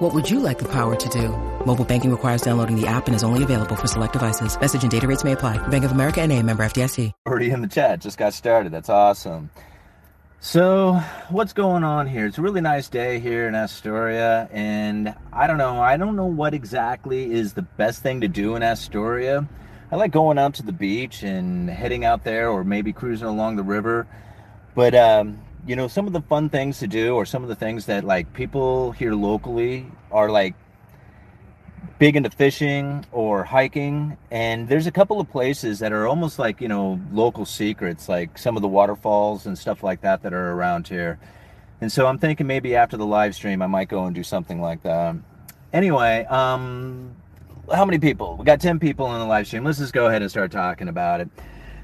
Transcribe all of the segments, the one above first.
What would you like the power to do? Mobile banking requires downloading the app and is only available for select devices. Message and data rates may apply. Bank of America and a member FDIC. Already in the chat. Just got started. That's awesome. So, what's going on here? It's a really nice day here in Astoria, and I don't know. I don't know what exactly is the best thing to do in Astoria. I like going out to the beach and heading out there, or maybe cruising along the river. But um, you know, some of the fun things to do, or some of the things that like people here locally are like big into fishing or hiking. And there's a couple of places that are almost like you know local secrets like some of the waterfalls and stuff like that that are around here. And so i'm thinking maybe after the live stream i might go and do something like that. Anyway um how many people? We got 10 people in the live stream. Let's just go ahead and start talking about it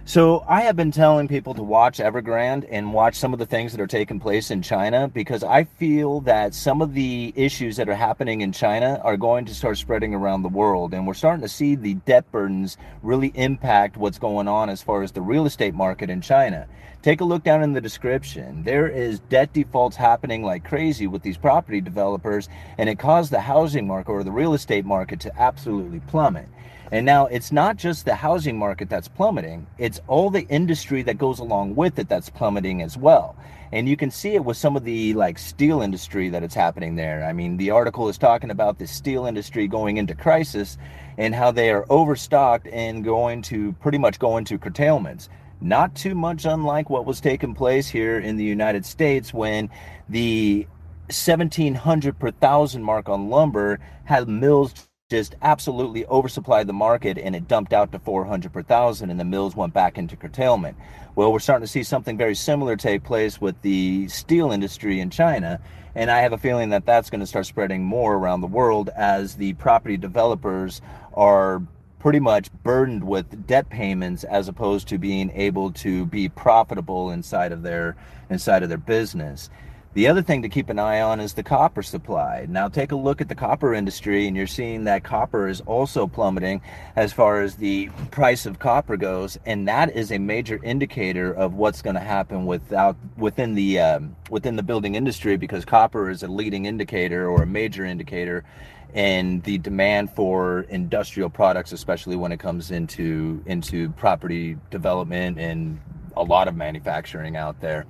so I have been telling people to watch Evergrande and watch some of the things that are taking place in China because I feel that some of the issues that are happening in China are going to start spreading around the world. And we're starting to see the debt burdens really impact what's going on as far as the real estate market in China. Take a look down in the description. There is debt defaults happening like crazy with these property developers, and it caused the housing market or the real estate market to absolutely plummet. And now it's not just the housing market that's plummeting, it's all the industry that goes along with it that's plummeting as well. And you can see it with some of the like steel industry that it's happening there. I mean, the article is talking about the steel industry going into crisis and how they are overstocked and going to pretty much go into curtailments. Not too much unlike what was taking place here in the United States when the 1700 per thousand mark on lumber had mills just absolutely oversupplied the market and it dumped out to 400 per thousand and the mills went back into curtailment. Well, we're starting to see something very similar take place with the steel industry in China. And I have a feeling that that's going to start spreading more around the world as the property developers are pretty much burdened with debt payments as opposed to being able to be profitable inside of their inside of their business. The other thing to keep an eye on is the copper supply. Now, take a look at the copper industry, and you're seeing that copper is also plummeting as far as the price of copper goes, and that is a major indicator of what's going to happen without within the um, within the building industry because copper is a leading indicator or a major indicator in the demand for industrial products, especially when it comes into into property development and a lot of manufacturing out there.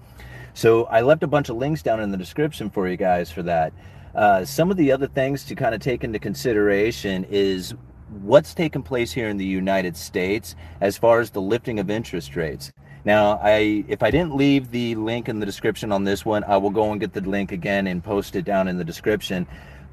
So I left a bunch of links down in the description for you guys for that. Uh, some of the other things to kind of take into consideration is what's taken place here in the United States as far as the lifting of interest rates. Now, I if I didn't leave the link in the description on this one, I will go and get the link again and post it down in the description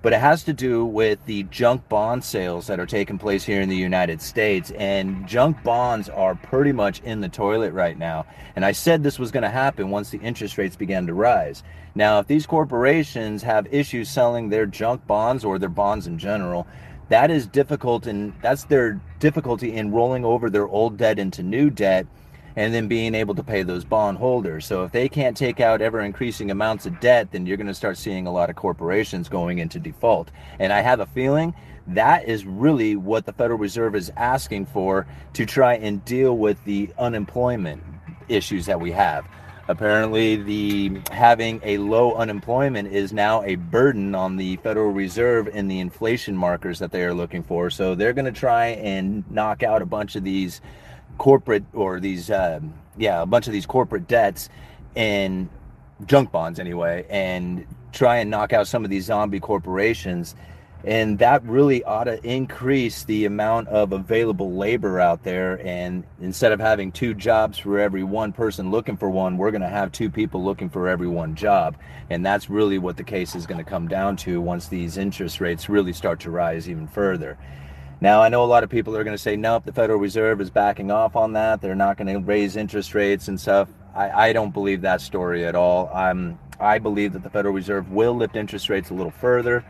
but it has to do with the junk bond sales that are taking place here in the United States. And junk bonds are pretty much in the toilet right now. And I said this was going to happen once the interest rates began to rise. Now, if these corporations have issues selling their junk bonds or their bonds in general, that is difficult and that's their difficulty in rolling over their old debt into new debt and then being able to pay those bond holders. So if they can't take out ever increasing amounts of debt, then you're going to start seeing a lot of corporations going into default. And I have a feeling that is really what the Federal Reserve is asking for to try and deal with the unemployment issues that we have. Apparently, the having a low unemployment is now a burden on the Federal Reserve and the inflation markers that they are looking for. So they're going to try and knock out a bunch of these corporate or these uh, yeah a bunch of these corporate debts and junk bonds anyway and try and knock out some of these zombie corporations. And that really ought to increase the amount of available labor out there. And instead of having two jobs for every one person looking for one we're going to have two people looking for every one job. And that's really what the case is going to come down to once these interest rates really start to rise even further now, I know a lot of people are going to say, nope, the Federal Reserve is backing off on that. They're not going to raise interest rates and stuff. I, I don't believe that story at all. I'm, I believe that the Federal Reserve will lift interest rates a little further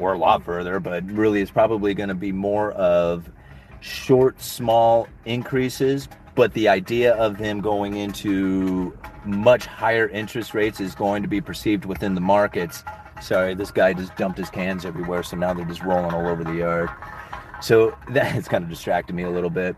or a lot further, but really it's probably going to be more of short, small increases, but the idea of them going into much higher interest rates is going to be perceived within the markets. Sorry, this guy just dumped his cans everywhere, so now they're just rolling all over the yard. So that has kind of distracted me a little bit.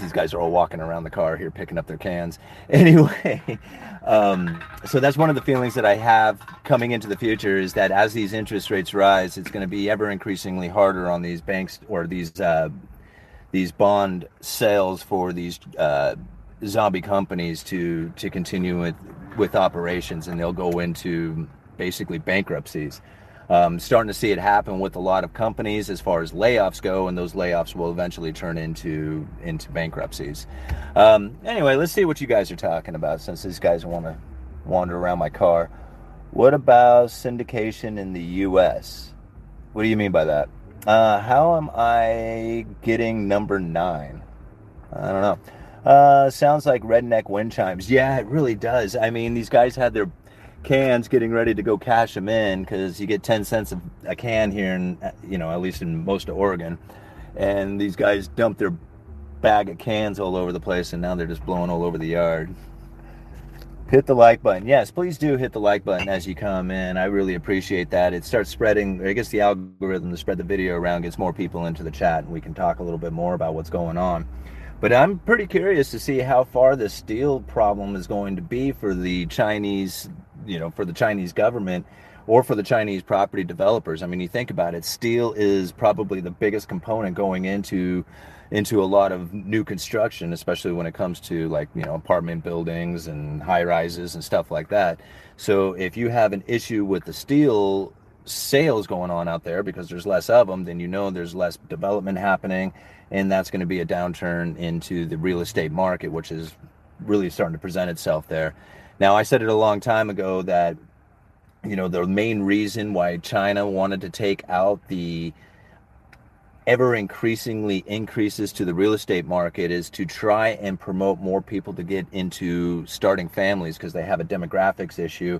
These guys are all walking around the car here picking up their cans. Anyway, um, so that's one of the feelings that I have coming into the future is that as these interest rates rise, it's going to be ever increasingly harder on these banks or these uh, these bond sales for these uh, zombie companies to to continue with with operations, and they'll go into basically bankruptcies. Um, starting to see it happen with a lot of companies as far as layoffs go, and those layoffs will eventually turn into into bankruptcies. Um, anyway, let's see what you guys are talking about since these guys want to wander around my car. What about syndication in the U.S.? What do you mean by that? Uh, how am I getting number nine? I don't know. Uh, sounds like redneck wind chimes. Yeah, it really does. I mean, these guys had their cans getting ready to go cash them in because you get 10 cents of a can here in, you know, at least in most of Oregon. And these guys dump their bag of cans all over the place and now they're just blowing all over the yard. Hit the like button. Yes, please do hit the like button as you come in. I really appreciate that. It starts spreading, I guess the algorithm to spread the video around gets more people into the chat and we can talk a little bit more about what's going on. But I'm pretty curious to see how far the steel problem is going to be for the Chinese you know for the Chinese government or for the Chinese property developers. I mean, you think about it, steel is probably the biggest component going into into a lot of new construction, especially when it comes to like, you know, apartment buildings and high rises and stuff like that. So if you have an issue with the steel sales going on out there because there's less of them, then you know there's less development happening and that's going to be a downturn into the real estate market, which is really starting to present itself there. Now, I said it a long time ago that, you know, the main reason why China wanted to take out the ever increasingly increases to the real estate market is to try and promote more people to get into starting families because they have a demographics issue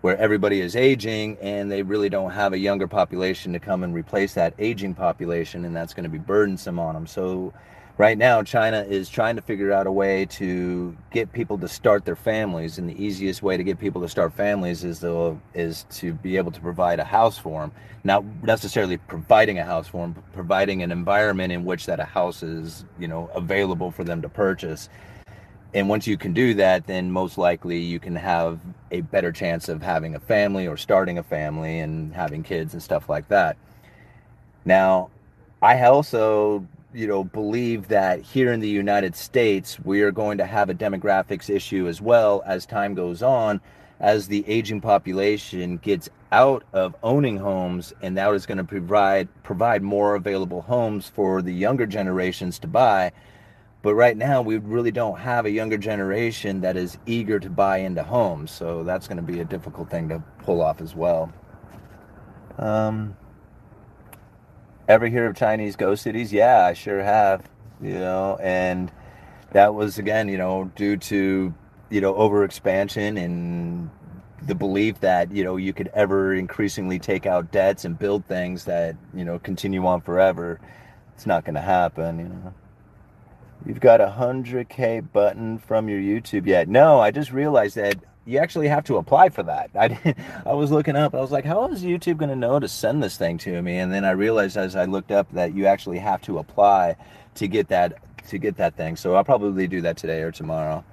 where everybody is aging and they really don't have a younger population to come and replace that aging population and that's going to be burdensome on them. So right now China is trying to figure out a way to get people to start their families and the easiest way to get people to start families is to is to be able to provide a house for them not necessarily providing a house for them but providing an environment in which that a house is you know available for them to purchase and once you can do that then most likely you can have a better chance of having a family or starting a family and having kids and stuff like that now i also you know, believe that here in the United States, we are going to have a demographics issue as well as time goes on, as the aging population gets out of owning homes, and that is going to provide provide more available homes for the younger generations to buy. But right now, we really don't have a younger generation that is eager to buy into homes, so that's going to be a difficult thing to pull off as well. Um, Ever hear of Chinese ghost cities? Yeah, I sure have. You know, and that was again, you know, due to you know over expansion and the belief that you know you could ever increasingly take out debts and build things that you know continue on forever. It's not going to happen. You know. You've got a 100k button from your YouTube yet? No, I just realized that you actually have to apply for that. I I was looking up. I was like, how is YouTube going to know to send this thing to me? And then I realized as I looked up that you actually have to apply to get that to get that thing. So I'll probably do that today or tomorrow.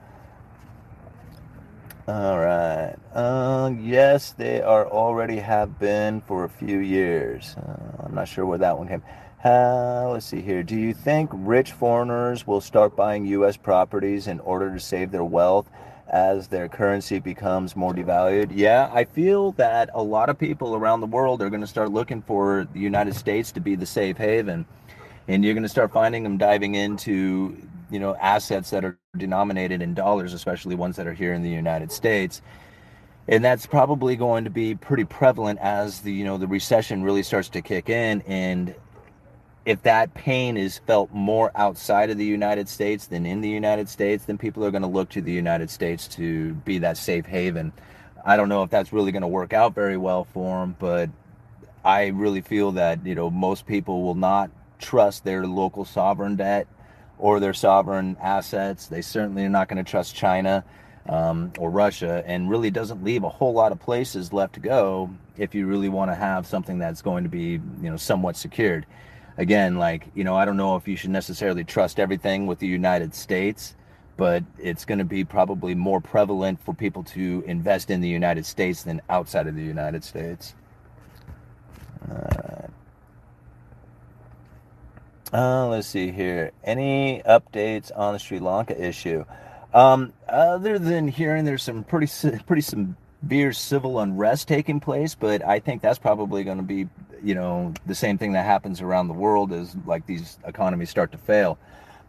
All right. Uh, yes, they are already have been for a few years. Uh, I'm not sure where that one came. Uh, let's see here. Do you think rich foreigners will start buying U.S. properties in order to save their wealth? as their currency becomes more devalued. Yeah, I feel that a lot of people around the world are going to start looking for the United States to be the safe haven. And you're going to start finding them diving into, you know, assets that are denominated in dollars, especially ones that are here in the United States. And that's probably going to be pretty prevalent as the, you know, the recession really starts to kick in and if that pain is felt more outside of the United States than in the United States, then people are going to look to the United States to be that safe haven. I don't know if that's really going to work out very well for them, but I really feel that you know most people will not trust their local sovereign debt or their sovereign assets. They certainly are not going to trust China um, or Russia, and really doesn't leave a whole lot of places left to go if you really want to have something that's going to be, you know, somewhat secured. Again, like, you know, I don't know if you should necessarily trust everything with the United States, but it's going to be probably more prevalent for people to invest in the United States than outside of the United States. Uh, uh, let's see here. Any updates on the Sri Lanka issue? Um, other than hearing there's some pretty pretty severe civil unrest taking place, but I think that's probably going to be you know the same thing that happens around the world is like these economies start to fail.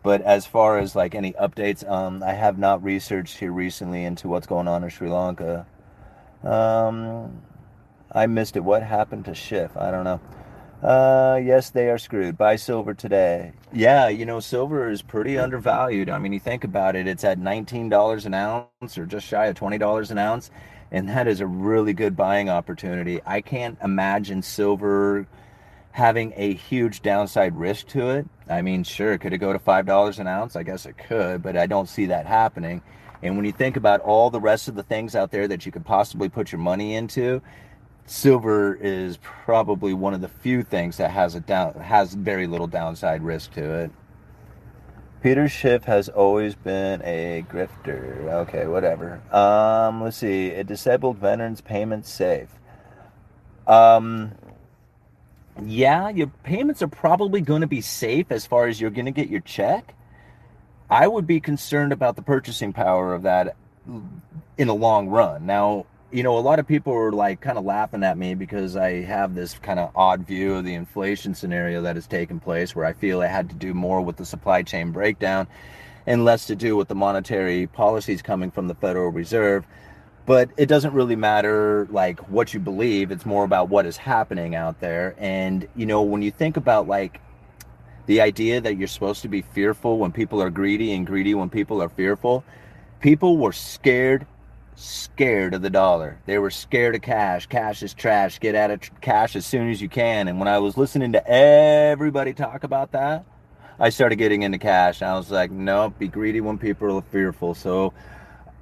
But as far as like any updates, um, I have not researched here recently into what's going on in Sri Lanka. Um, I missed it. What happened to Schiff? I don't know. Uh, yes, they are screwed. Buy silver today. Yeah, you know, silver is pretty undervalued. I mean, you think about it, it's at $19 an ounce or just shy of $20 an ounce. And that is a really good buying opportunity. I can't imagine silver having a huge downside risk to it. I mean, sure, could it go to $5 an ounce? I guess it could, but I don't see that happening. And when you think about all the rest of the things out there that you could possibly put your money into, silver is probably one of the few things that has a down has very little downside risk to it. Peter Schiff has always been a grifter. Okay, whatever. Um, let's see. A disabled veterans payment safe. Um, yeah, your payments are probably going to be safe as far as you're going to get your check. I would be concerned about the purchasing power of that in the long run. Now, you know, a lot of people are like kind of laughing at me because I have this kind of odd view of the inflation scenario that has taken place where I feel it had to do more with the supply chain breakdown and less to do with the monetary policies coming from the Federal Reserve. But it doesn't really matter like what you believe, it's more about what is happening out there. And you know, when you think about like the idea that you're supposed to be fearful when people are greedy and greedy when people are fearful, people were scared scared of the dollar. They were scared of cash. Cash is trash. Get out of tr- cash as soon as you can. And when I was listening to everybody talk about that, I started getting into cash. And I was like, nope, be greedy when people are fearful. So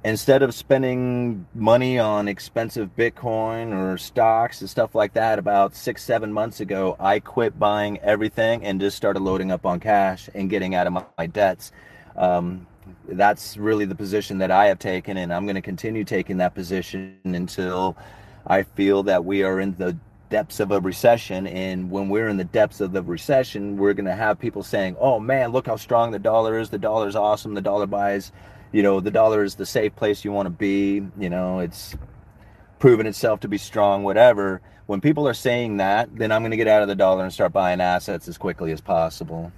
instead of spending money on expensive Bitcoin or stocks and stuff like that about six, seven months ago, I quit buying everything and just started loading up on cash and getting out of my, my debts. Um, that's really the position that I have taken, and I'm going to continue taking that position until I feel that we are in the depths of a recession. And when we're in the depths of the recession, we're going to have people saying, "Oh man, look how strong the dollar is. The dollar is awesome. The dollar buys. You know, the dollar is the safe place you want to be. You know, it's proven itself to be strong. Whatever." When people are saying that, then I'm going to get out of the dollar and start buying assets as quickly as possible.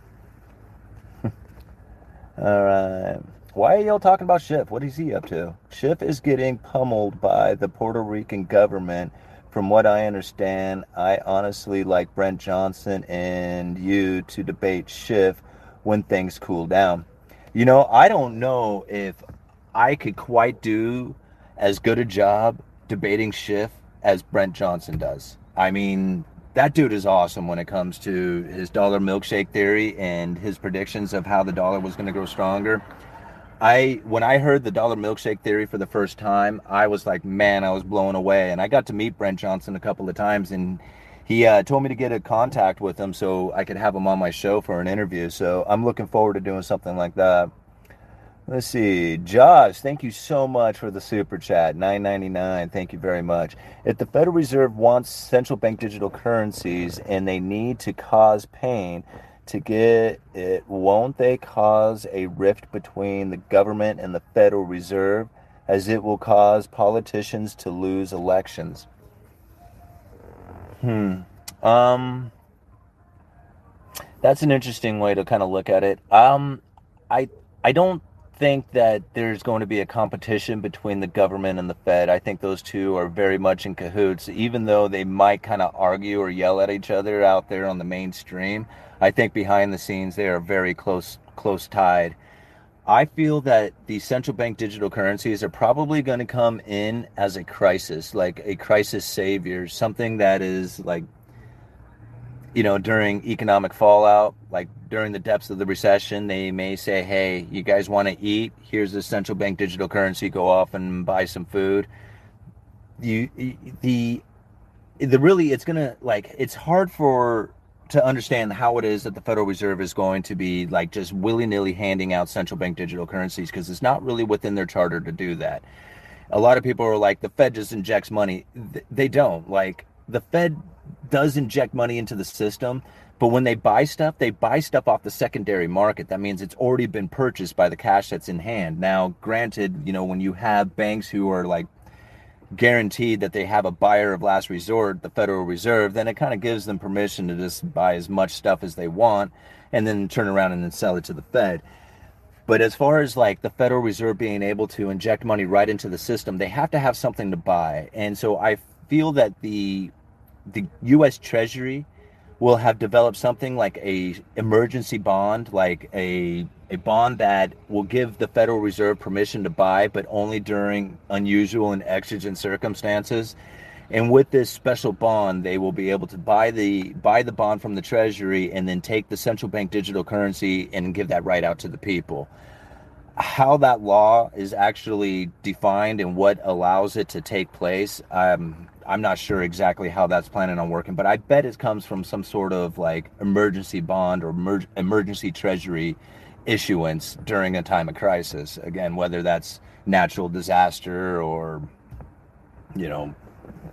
All right. Why are y'all talking about Schiff? What is he up to? Schiff is getting pummeled by the Puerto Rican government. From what I understand, I honestly like Brent Johnson and you to debate Schiff when things cool down. You know, I don't know if I could quite do as good a job debating Schiff as Brent Johnson does. I mean, that dude is awesome when it comes to his dollar milkshake theory and his predictions of how the dollar was going to grow stronger. I when I heard the dollar milkshake theory for the first time, I was like, man, I was blown away. And I got to meet Brent Johnson a couple of times, and he uh, told me to get a contact with him so I could have him on my show for an interview. So I'm looking forward to doing something like that. Let's see. Josh, thank you so much for the super chat. 999. Thank you very much. If the Federal Reserve wants central bank digital currencies and they need to cause pain to get it, won't they cause a rift between the government and the Federal Reserve as it will cause politicians to lose elections? Hmm. Um that's an interesting way to kind of look at it. Um I I don't think that there's going to be a competition between the government and the Fed. I think those two are very much in cahoots, even though they might kind of argue or yell at each other out there on the mainstream. I think behind the scenes they are very close close tied. I feel that the central bank digital currencies are probably going to come in as a crisis, like a crisis savior, something that is like you know, during economic fallout, like during the depths of the recession, they may say, "Hey, you guys want to eat? Here's the central bank digital currency. Go off and buy some food." You the the really it's gonna like it's hard for to understand how it is that the Federal Reserve is going to be like just willy nilly handing out central bank digital currencies because it's not really within their charter to do that. A lot of people are like, the Fed just injects money. They don't. Like, the Fed does inject money into the system, but when they buy stuff, they buy stuff off the secondary market. That means it's already been purchased by the cash that's in hand. Now, granted, you know, when you have banks who are like guaranteed that they have a buyer of last resort, the Federal Reserve, then it kind of gives them permission to just buy as much stuff as they want and then turn around and then sell it to the Fed. But as far as like the Federal Reserve being able to inject money right into the system, they have to have something to buy. And so I feel that the the U.S. Treasury will have developed something like a emergency bond, like a a bond that will give the Federal Reserve permission to buy, but only during unusual and exigent circumstances. And with this special bond, they will be able to buy the buy the bond from the Treasury and then take the central bank digital currency and give that right out to the people. How that law is actually defined and what allows it to take place, um, I'm not sure exactly how that's planning on working, but I bet it comes from some sort of like emergency bond or emer- emergency treasury issuance during a time of crisis. Again, whether that's natural disaster or, you know,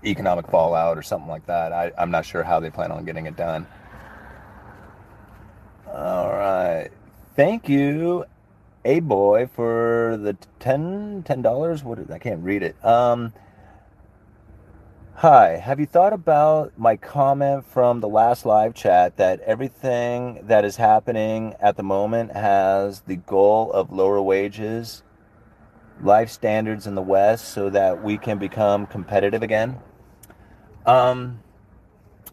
economic fallout or something like that. I, I'm not sure how they plan on getting it done. All right. Thank you, A boy, for the 10 $10. What is, I can't read it. Um, Hi, have you thought about my comment from the last live chat that everything that is happening at the moment has the goal of lower wages, life standards in the West so that we can become competitive again? Um,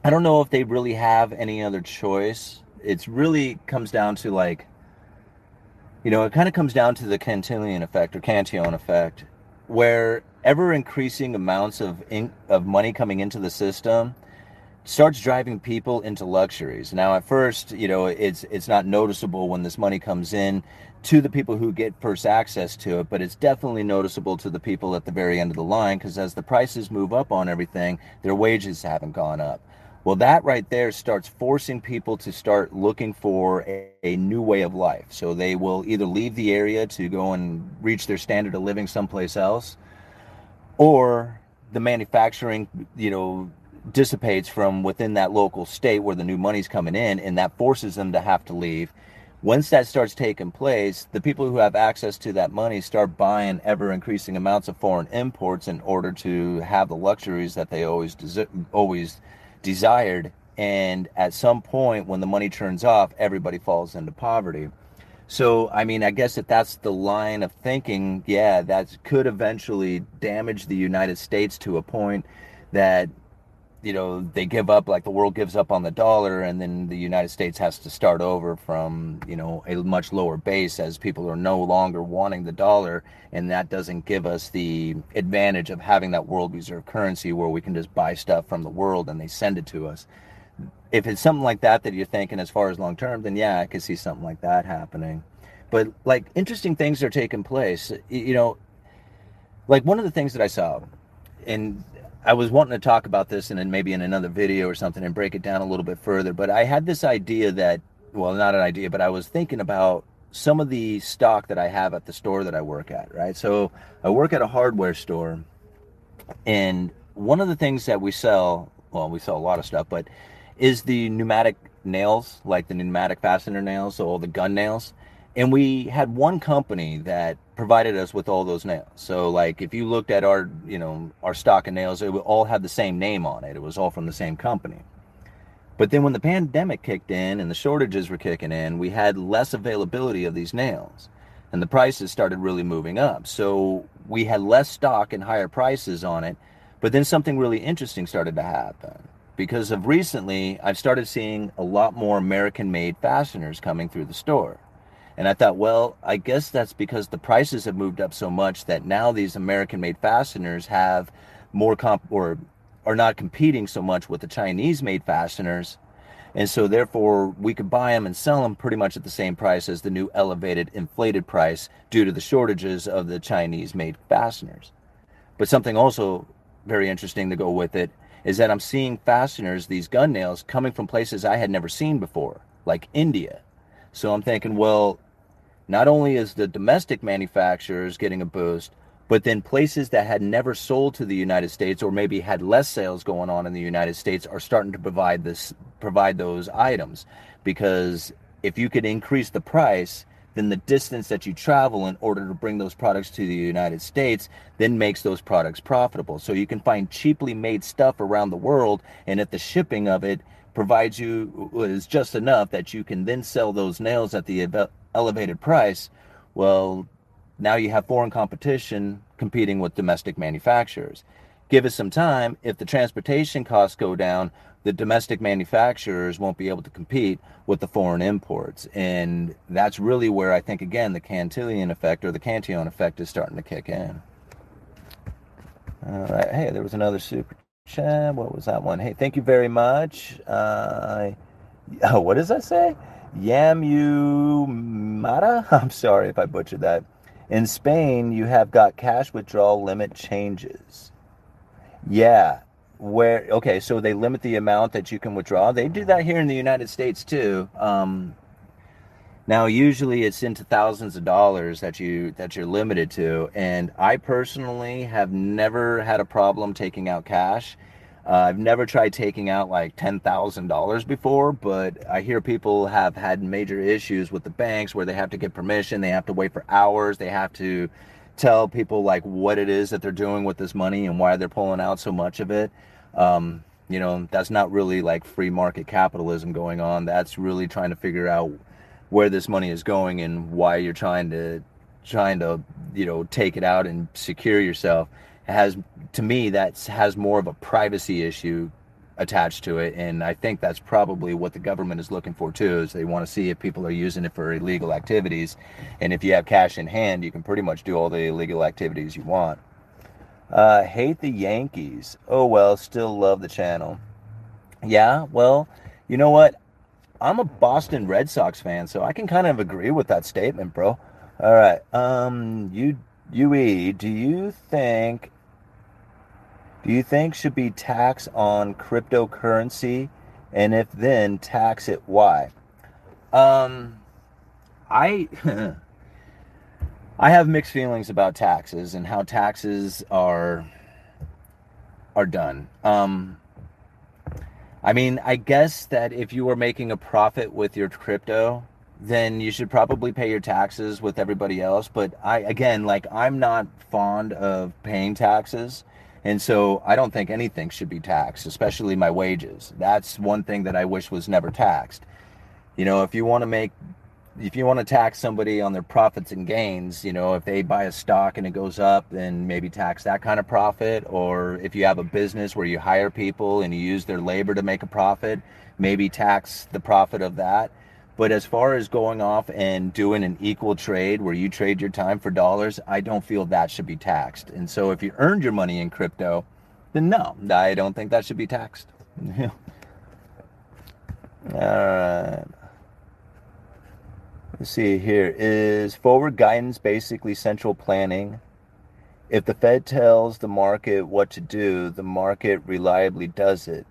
I don't know if they really have any other choice. It's really comes down to like, you know, it kind of comes down to the Cantillon effect or Cantillon effect, where ever increasing amounts of in, of money coming into the system starts driving people into luxuries. Now, at first, you know, it's it's not noticeable when this money comes in to the people who get first access to it, but it's definitely noticeable to the people at the very end of the line because as the prices move up on everything, their wages haven't gone up. Well, that right there starts forcing people to start looking for a, a, new way of life. So they will either leave the area to go and reach their standard of living someplace else, or the manufacturing, you know, dissipates from within that local state where the new money's coming in, and that forces them to have to leave. Once that starts taking place, the people who have access to that money start buying ever increasing amounts of foreign imports in order to have the luxuries that they always des- always desired. And at some point, when the money turns off, everybody falls into poverty. So, I mean, I guess if that's the line of thinking, yeah, that could eventually damage the United States to a point that, you know, they give up, like the world gives up on the dollar, and then the United States has to start over from, you know, a much lower base as people are no longer wanting the dollar. And that doesn't give us the advantage of having that world reserve currency where we can just buy stuff from the world and they send it to us if it's something like that that you're thinking as far as long term, then yeah, I could see something like that happening. But like interesting things are taking place. You know, like one of the things that I saw, and I was wanting to talk about this and then maybe in another video or something and break it down a little bit further. But I had this idea that, well, not an idea, but I was thinking about some of the stock that I have at the store that I work at, right? So I work at a hardware store, and one of the things that we sell, well, we sell a lot of stuff, but is the pneumatic nails, like the pneumatic fastener nails, so all the gun nails. And we had one company that provided us with all those nails. So like if you looked at our, you know, our stock of nails, it would all had the same name on it. It was all from the same company. But then when the pandemic kicked in and the shortages were kicking in, we had less availability of these nails. And the prices started really moving up. So we had less stock and higher prices on it. But then something really interesting started to happen because of recently I've started seeing a lot more American made fasteners coming through the store. And I thought, well, I guess that's because the prices have moved up so much that now these American made fasteners have more comp or are not competing so much with the Chinese made fasteners. And so, therefore, we could buy them and sell them pretty much at the same price as the new elevated, inflated price due to the shortages of the Chinese made fasteners. But something also very interesting to go with it is that I'm seeing fasteners, these gun nails, coming from places I had never seen before, like India. So I'm thinking, well, not only is the domestic manufacturers getting a boost, but then places that had never sold to the United States or maybe had less sales going on in the United States are starting to provide this provide those items because if you could increase the price then the distance that you travel in order to bring those products to the United States then makes those products profitable. So you can find cheaply made stuff around the world, and if the shipping of it provides you is just enough that you can then sell those nails at the elevated price, well, now you have foreign competition competing with domestic manufacturers. Give us some time. If the transportation costs go down, the domestic manufacturers won't be able to compete with the foreign imports. And that's really where I think, again, the Cantillon effect or the Cantillon effect is starting to kick in. All right. Hey, there was another super chat. What was that one? Hey, thank you very much. Uh, oh, what does that say? Yamu Mata? I'm sorry if I butchered that. In Spain, you have got cash withdrawal limit changes. Yeah. Where okay, so they limit the amount that you can withdraw. They do that here in the United States too. Um, now, usually it's into thousands of dollars that you that you're limited to, and I personally have never had a problem taking out cash. Uh, I've never tried taking out like $10,000 before, but I hear people have had major issues with the banks where they have to get permission, they have to wait for hours, they have to tell people like what it is that they're doing with this money and why they're pulling out so much of it. Um, you know, that's not really like free market capitalism going on. That's really trying to figure out where this money is going and why you're trying to trying to, you know, take it out and secure yourself has to me that has more of a privacy issue attached to it and i think that's probably what the government is looking for too is they want to see if people are using it for illegal activities and if you have cash in hand you can pretty much do all the illegal activities you want. Uh, hate the yankees. Oh well still love the channel. Yeah well you know what? I'm a boston red sox fan so i can kind of agree with that statement bro. All right um you ue do you think do you think should be tax on cryptocurrency? And if then, tax it why? Um, I I have mixed feelings about taxes and how taxes are are done. Um, I mean, I guess that if you were making a profit with your crypto, then you should probably pay your taxes with everybody else. But I, again, like I'm not fond of paying taxes. And so I don't think anything should be taxed, especially my wages. That's one thing that I wish was never taxed. You know, if you want to make if you want to tax somebody on their profits and gains, you know, if they buy a stock and it goes up, then maybe tax that kind of profit. Or if you have a business where you hire people and you use their labor to make a profit, maybe tax the profit of that. But as far as going off and doing an equal trade where you trade your time for dollars, I don't feel that should be taxed. And so if you earned your money in crypto, then no, I don't think that should be taxed. All right. Uh, let's see here. Is forward guidance basically central planning? If the Fed tells the market what to do, the market reliably does it,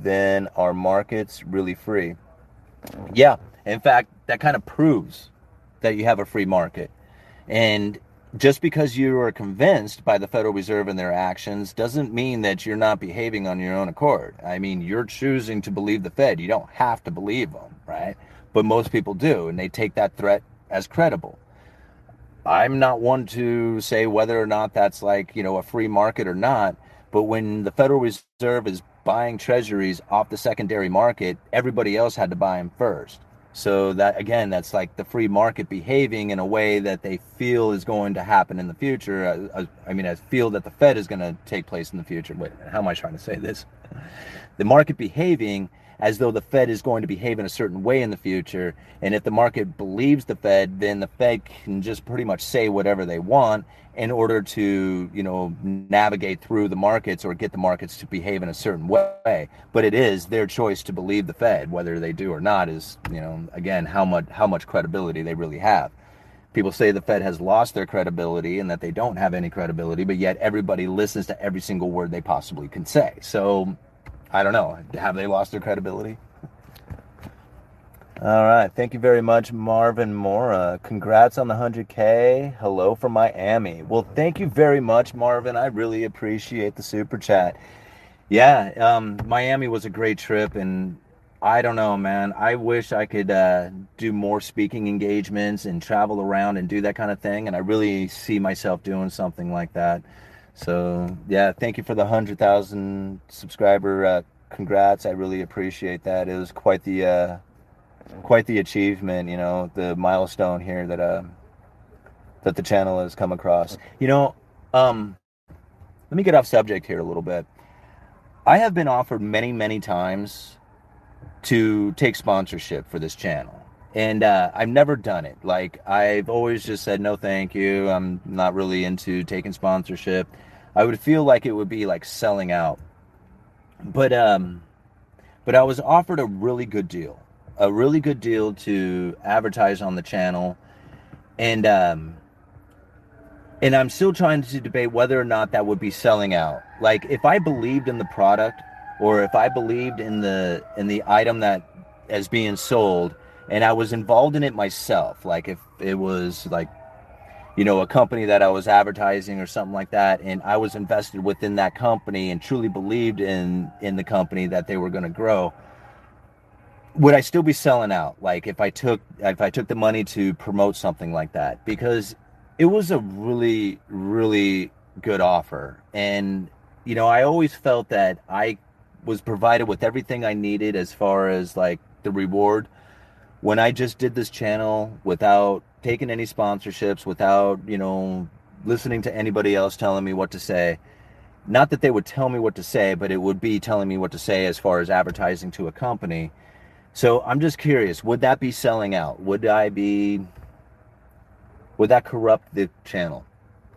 then are markets really free? Yeah, in fact, that kind of proves that you have a free market. And just because you are convinced by the Federal Reserve and their actions doesn't mean that you're not behaving on your own accord. I mean, you're choosing to believe the Fed. You don't have to believe them, right? But most people do, and they take that threat as credible. I'm not one to say whether or not that's like, you know, a free market or not. But when the Federal Reserve is buying treasuries off the secondary market, everybody else had to buy them first. So that again, that's like the free market behaving in a way that they feel is going to happen in the future. I, uh, I mean, I feel that the Fed is going to take place in the future. Wait, how am I trying to say this? The market behaving as though the Fed is going to behave in a certain way in the future. And if the market believes the Fed, then the Fed can just pretty much say whatever they want in order to, you know, navigate through the markets or get the markets to behave in a certain way. But it is their choice to believe the Fed, whether they do or not is, you know, again, how much how much credibility they really have. People say the Fed has lost their credibility and that they don't have any credibility, but yet everybody listens to every single word they possibly can say. So I don't know. Have they lost their credibility? All right. Thank you very much, Marvin Mora. Congrats on the 100K. Hello from Miami. Well, thank you very much, Marvin. I really appreciate the super chat. Yeah, um, Miami was a great trip, and I don't know, man. I wish I could uh, do more speaking engagements and travel around and do that kind of thing. And I really see myself doing something like that. So yeah, thank you for the hundred thousand subscriber. Uh, congrats! I really appreciate that. It was quite the uh, quite the achievement. You know, the milestone here that uh, that the channel has come across. You know, um, let me get off subject here a little bit. I have been offered many, many times to take sponsorship for this channel and uh, I've never done it. Like I've always just said no, thank you. I'm not really into taking sponsorship. I would feel like it would be like selling out. But um, but I was offered a really good deal, a really good deal to advertise on the channel, and um, and I'm still trying to debate whether or not that would be selling out. Like if I believed in the product, or if I believed in the in the item that as being sold and I was involved in it myself. Like if it was like, you know, a company that I was advertising or something like that, and I was invested within that company and truly believed in in the company that they were going to grow. Would I still be selling out? Like if I took if I took the money to promote something like that, because it was a really really good offer, and you know I always felt that I was provided with everything I needed as far as like the reward when I just did this channel without taking any sponsorships, without, you know, listening to anybody else telling me what to say, not that they would tell me what to say, but it would be telling me what to say as far as advertising to a company. So I'm just curious, would that be selling out? Would I be would that corrupt the channel?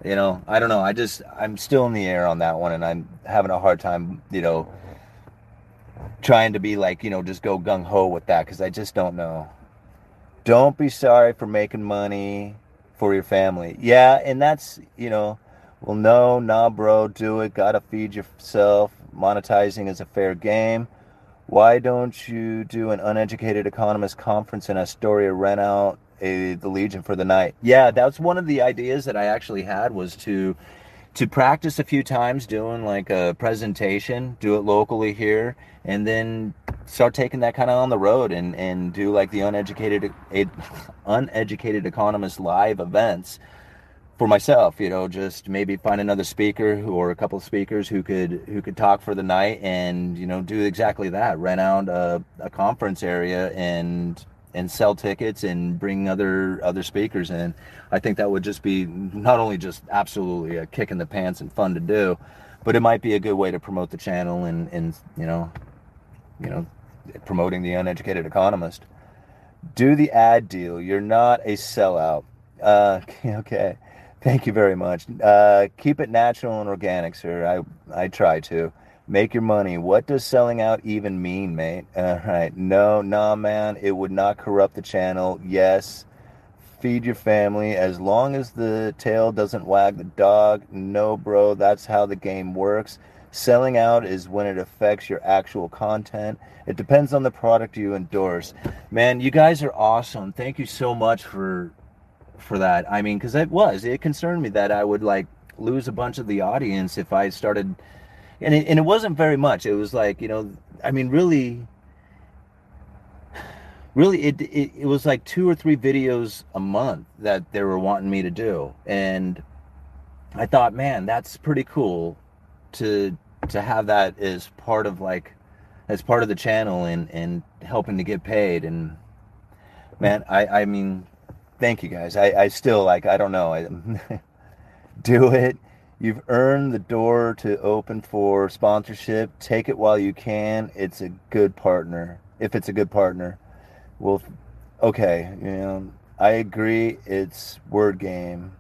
You know, I don't know. I just I'm still in the air on that one and I'm having a hard time, you know, trying to be like, you know, just go gung ho with that cuz I just don't know. Don't be sorry for making money for your family. Yeah, and that's, you know, well, no, nah, bro, do it. Gotta feed yourself. Monetizing is a fair game. Why don't you do an uneducated economist conference in Astoria, rent out a, the Legion for the night? Yeah, that's one of the ideas that I actually had was to to practice a few times doing like a presentation, do it locally here, and then start taking that kind of on the road and, and do like the uneducated uneducated economist live events for myself you know just maybe find another speaker or a couple of speakers who could who could talk for the night and you know do exactly that rent out a, a conference area and and sell tickets and bring other other speakers in. I think that would just be not only just absolutely a kick in the pants and fun to do, but it might be a good way to promote the channel and and you know, you know, promoting the uneducated economist. Do the ad deal. You're not a sellout. Uh, okay. Thank you very much. Uh, keep it natural and organic, sir. I I try to. Make your money. What does selling out even mean, mate? All right. No, nah, man. It would not corrupt the channel. Yes. Feed your family. As long as the tail doesn't wag the dog. No, bro. That's how the game works. Selling out is when it affects your actual content. It depends on the product you endorse. Man, you guys are awesome. Thank you so much for for that. I mean, because it was it concerned me that I would like lose a bunch of the audience if I started and it, and it wasn't very much. It was like you know, I mean, really, really, it, it it was like two or three videos a month that they were wanting me to do, and I thought, man, that's pretty cool to to have that as part of like as part of the channel and and helping to get paid and man i i mean thank you guys i i still like i don't know i do it You've earned the door to open for sponsorship. Take it while you can. It's a good partner. If it's a good partner, well, okay. You know, I agree. It's word game.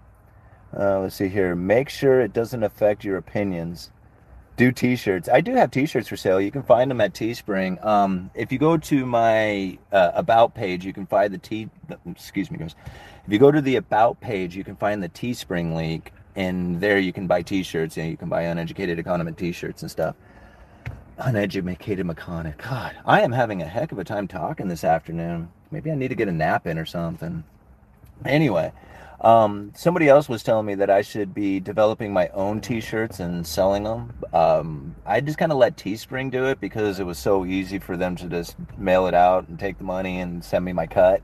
Uh, let's see here. Make sure it doesn't affect your opinions. Do t-shirts. I do have t-shirts for sale. You can find them at Teespring. Um, if you go to my uh, about page, you can find the t. Excuse me, guys. If you go to the about page, you can find the Teespring link and there you can buy t-shirts and you can buy uneducated economy t-shirts and stuff uneducated mechanic god i am having a heck of a time talking this afternoon maybe i need to get a nap in or something anyway um, somebody else was telling me that i should be developing my own t-shirts and selling them um, i just kind of let teespring do it because it was so easy for them to just mail it out and take the money and send me my cut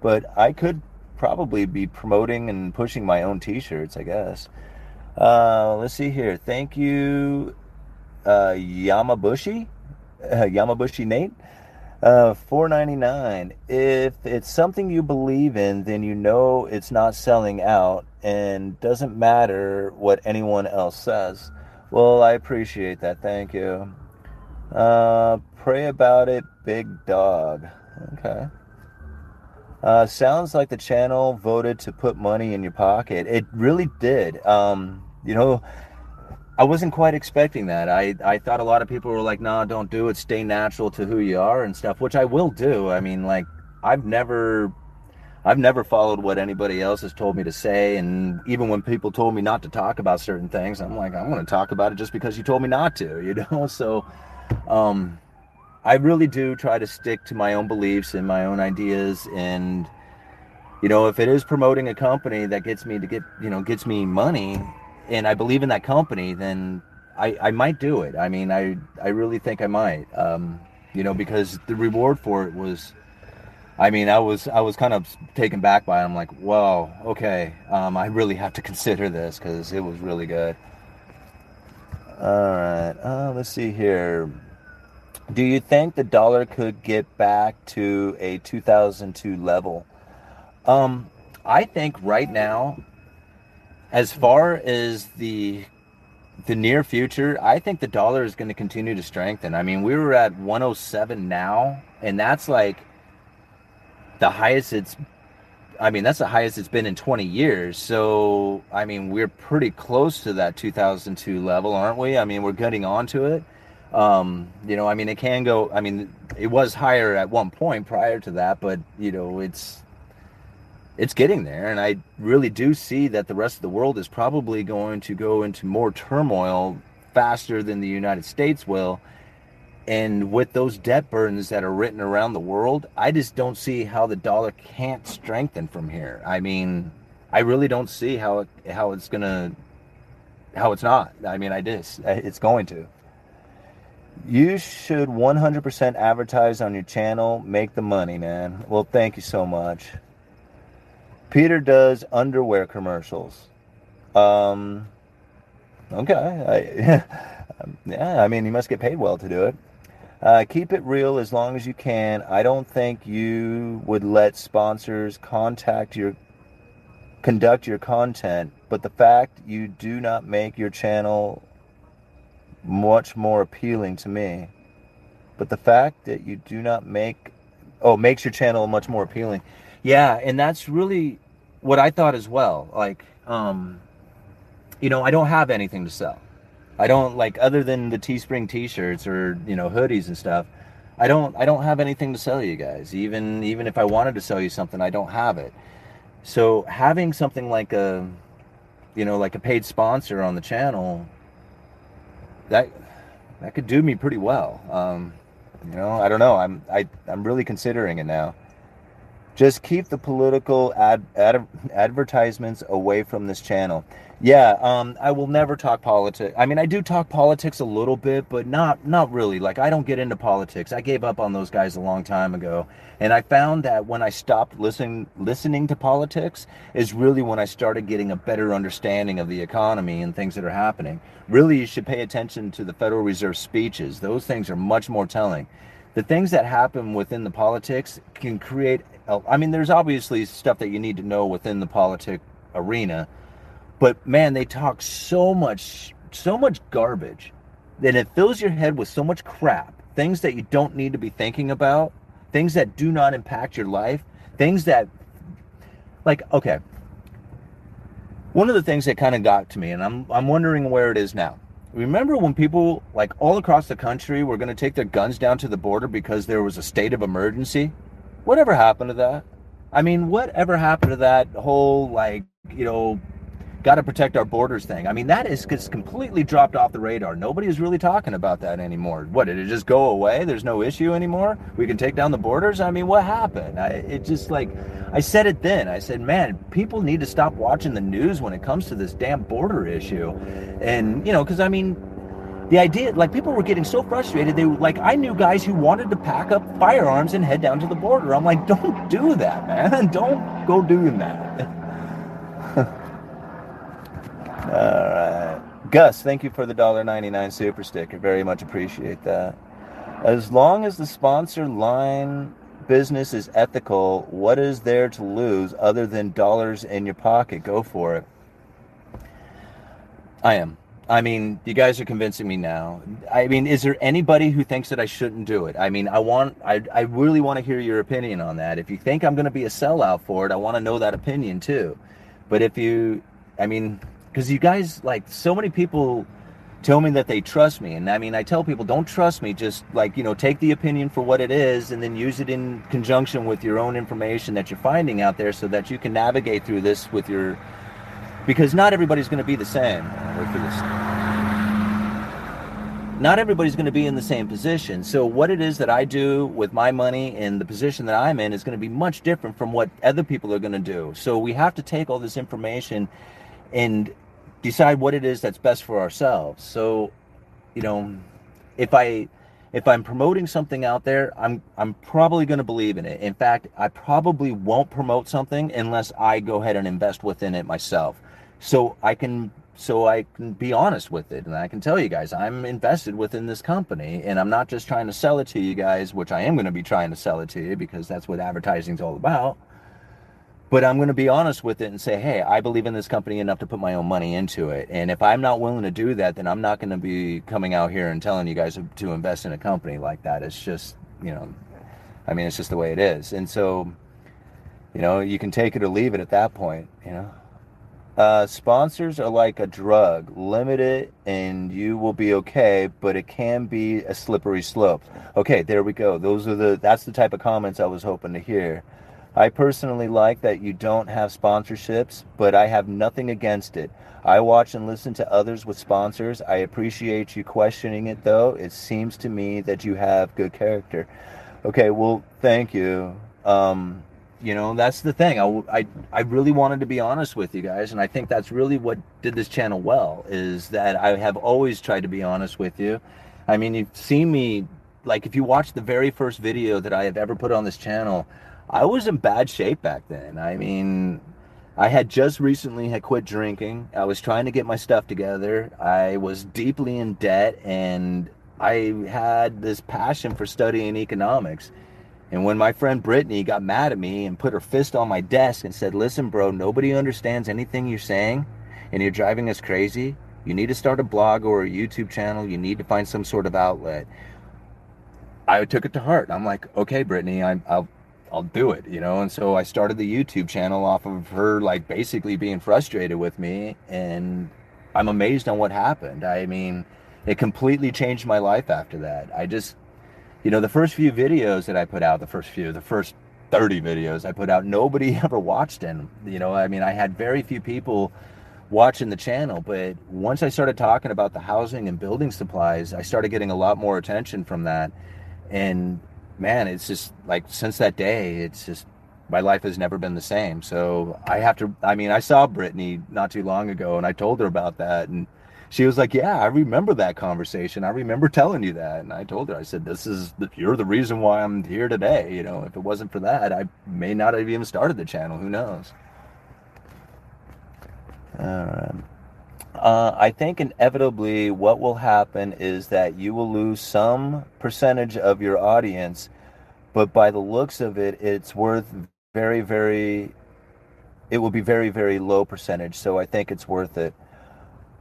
but i could probably be promoting and pushing my own t-shirts, I guess. Uh, let's see here. Thank you, uh, Yamabushi, uh, Yamabushi Nate. Uh, four ninety nine. If it's something you believe in, then you know it's not selling out, and doesn't matter what anyone else says. Well, I appreciate that. Thank you. Uh, pray about it, big dog. Okay. Uh, sounds like the channel voted to put money in your pocket. It really did. Um, you know, I wasn't quite expecting that. I, I thought a lot of people were like, nah, don't do it. Stay natural to who you are and stuff, which I will do. I mean, like, I've never. I've never followed what anybody else has told me to say, and even when people told me not to talk about certain things, I'm like, I'm going to talk about it just because you told me not to, you know. So, um, I really do try to stick to my own beliefs and my own ideas and you know if it is promoting a company that gets me to get you know gets me money and I believe in that company then I, I might do it. I mean I I really think I might. Um, you know because the reward for it was I mean I was I was kind of taken back by it. I'm like whoa okay um, I really have to consider this because it was really good. All right uh, let's see here. Do you think the dollar could get back to a 2002 level? Um, I think right now, as far as the the near future, I think the dollar is going to continue to strengthen. I mean, we were at 107 now, and that's like the highest it's I mean, that's the highest it's been in 20 years. So, I mean, we're pretty close to that 2002 level, aren't we? I mean, we're getting onto it. Um, you know, I mean, it can go. I mean, it was higher at one point prior to that, but you know, it's it's getting there, and I really do see that the rest of the world is probably going to go into more turmoil faster than the United States will. And with those debt burdens that are written around the world, I just don't see how the dollar can't strengthen from here. I mean, I really don't see how it, how it's gonna how it's not. I mean, I just it's going to. You should 100% advertise on your channel, make the money, man. Well, thank you so much. Peter does underwear commercials. Um, okay. I, yeah, I mean, you must get paid well to do it. Uh, keep it real as long as you can. I don't think you would let sponsors contact your conduct your content, but the fact you do not make your channel much more appealing to me. But the fact that you do not make oh makes your channel much more appealing. Yeah, and that's really what I thought as well. Like um you know, I don't have anything to sell. I don't like other than the Teespring t-shirts or, you know, hoodies and stuff. I don't I don't have anything to sell you guys. Even even if I wanted to sell you something, I don't have it. So having something like a you know, like a paid sponsor on the channel that that could do me pretty well. Um, you know, I don't know. I'm I I'm really considering it now. Just keep the political ad, ad advertisements away from this channel. Yeah, um, I will never talk politics. I mean, I do talk politics a little bit, but not not really. Like I don't get into politics. I gave up on those guys a long time ago, and I found that when I stopped listening listening to politics is really when I started getting a better understanding of the economy and things that are happening. Really, you should pay attention to the Federal Reserve speeches. Those things are much more telling. The things that happen within the politics can create. I mean, there's obviously stuff that you need to know within the politic arena But man, they talk so much, so much garbage that it fills your head with so much crap, things that you don't need to be thinking about, things that do not impact your life, things that, like, okay. One of the things that kind of got to me, and I'm, I'm wondering where it is now. Remember when people, like all across the country, were going to take their guns down to the border because there was a state of emergency? Whatever happened to that? I mean, whatever happened to that whole, like, you know, got to protect our borders thing. I mean, that is just completely dropped off the radar. Nobody is really talking about that anymore. What did it just go away? There's no issue anymore. We can take down the borders. I mean, what happened? I, it just like I said it then. I said, man, people need to stop watching the news when it comes to this damn border issue, and you know, because I mean. The idea, like people were getting so frustrated, they were like I knew guys who wanted to pack up firearms and head down to the border. I'm like, don't do that, man. Don't go doing that. All right. Gus, thank you for the $1.99 super sticker. Very much appreciate that. As long as the sponsor line business is ethical, what is there to lose other than dollars in your pocket? Go for it. I am. I mean, you guys are convincing me now. I mean, is there anybody who thinks that I shouldn't do it? I mean, I want, I, I really want to hear your opinion on that. If you think I'm going to be a sellout for it, I want to know that opinion too. But if you, I mean, because you guys like so many people tell me that they trust me and i mean i tell people don't trust me just like you know take the opinion for what it is and then use it in conjunction with your own information that you're finding out there so that you can navigate through this with your because not everybody's going to be the same wait for this not everybody's going to be in the same position so what it is that i do with my money and the position that i'm in is going to be much different from what other people are going to do so we have to take all this information and decide what it is that's best for ourselves. So, you know, if I if I'm promoting something out there, I'm I'm probably going to believe in it. In fact, I probably won't promote something unless I go ahead and invest within it myself. So I can so I can be honest with it and I can tell you guys I'm invested within this company and I'm not just trying to sell it to you guys, which I am going to be trying to sell it to you because that's what advertising's all about but I'm going to be honest with it and say, hey, I believe in this company enough to put my own money into it. And if I'm not willing to do that, then I'm not going to be coming out here and telling you guys to invest in a company like that. It's just, you know, I mean, it's just the way it is. And so, you know, you can take it or leave it at that point, you know. Uh, sponsors are like a drug. Limit it and you will be okay, but it can be a slippery slope. Okay, there we go. Those are the that's the type of comments I was hoping to hear. I personally like that you don't have sponsorships, but I have nothing against it. I watch and listen to others with sponsors. I appreciate you questioning it, though. It seems to me that you have good character. Okay, well, thank you. Um, you know, that's the thing. I, I, I really wanted to be honest with you guys, and I think that's really what did this channel well, is that I have always tried to be honest with you. I mean, you've seen me, like, if you watch the very first video that I have ever put on this channel, I was in bad shape back then. I mean, I had just recently had quit drinking. I was trying to get my stuff together. I was deeply in debt and I had this passion for studying economics. And when my friend Brittany got mad at me and put her fist on my desk and said, Listen, bro, nobody understands anything you're saying and you're driving us crazy. You need to start a blog or a YouTube channel. You need to find some sort of outlet. I took it to heart. I'm like, okay, Brittany, I, will I'll do it, you know. And so I started the YouTube channel off of her like basically being frustrated with me and I'm amazed on what happened. I mean, it completely changed my life after that. I just you know, the first few videos that I put out, the first few, the first 30 videos I put out, nobody ever watched them. You know, I mean, I had very few people watching the channel, but once I started talking about the housing and building supplies, I started getting a lot more attention from that. And man, it's just like since that day, it's just my life has never been the same. So I have to. I mean, I saw Brittany not too long ago, and I told her about that, and she was like, "Yeah, I remember that conversation. I remember telling you that." And I told her, I said, "This is the, you're the reason why I'm here today. You know, if it wasn't for that, I may not have even started the channel. Who knows?" All right. Uh, I think inevitably what will happen is that you will lose some percentage of your audience, but by the looks of it, it's worth very, very it will be very, very low percentage. So I think it's worth it.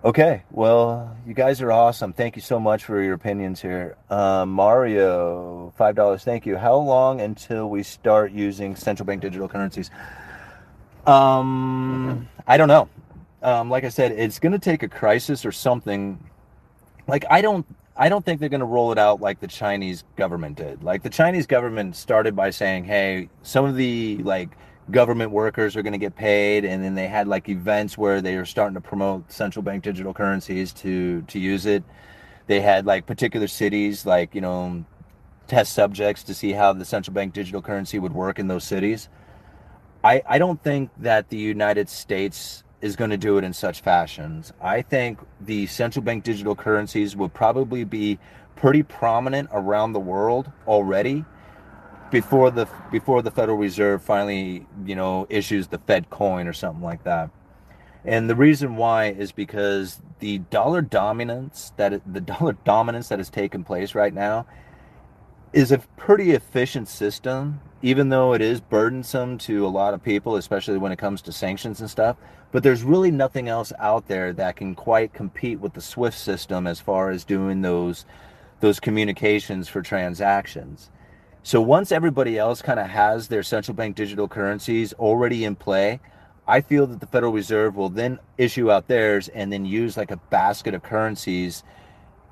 Okay, well, you guys are awesome. Thank you so much for your opinions here. Uh, Mario, five dollars. Thank you. How long until we start using central bank digital currencies? Um, I don't know. Um, like I said, it's going to take a crisis or something. Like I don't, I don't think they're going to roll it out like the Chinese government did. Like the Chinese government started by saying, "Hey, some of the like." Government workers are going to get paid and then they had like events where they were starting to promote central bank digital currencies to to use it. They had like particular cities like you know test subjects to see how the central bank digital currency would work in those cities. I i don't think that the united states is going to do it in such fashions. I think the central bank digital currencies will probably be pretty prominent around the world already before the before the Federal Reserve finally, you know, issues the Fed coin or something like that. And the reason why is because the dollar dominance that the dollar dominance that has taken place right now is a pretty efficient system, even though it is burdensome to a lot of people, especially when it comes to sanctions and stuff. But there's really nothing else out there that can quite compete with the SWIFT system as far as doing those those communications for transactions. So once everybody else kind of has their central bank digital currencies already in play, I feel that the Federal Reserve will then issue out theirs and then use like a basket of currencies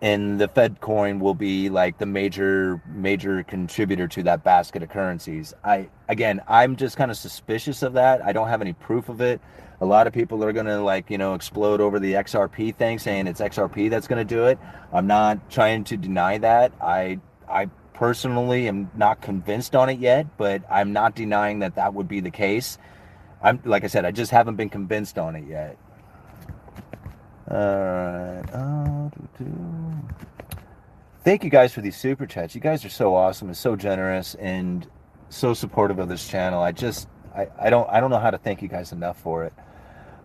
and the Fed coin will be like the major major contributor to that basket of currencies. I again, I'm just kind of suspicious of that. I don't have any proof of it. A lot of people are going to like, you know, explode over the XRP thing saying it's XRP that's going to do it. I'm not trying to deny that. I I personally am not convinced on it yet, but I'm not denying that that would be the case. I'm like I said, I just haven't been convinced on it yet. All right. Oh, Thank you guys for these super chats. You guys are so awesome and so generous and so supportive of this channel. I just I, I don't I don't know how to thank you guys enough for it.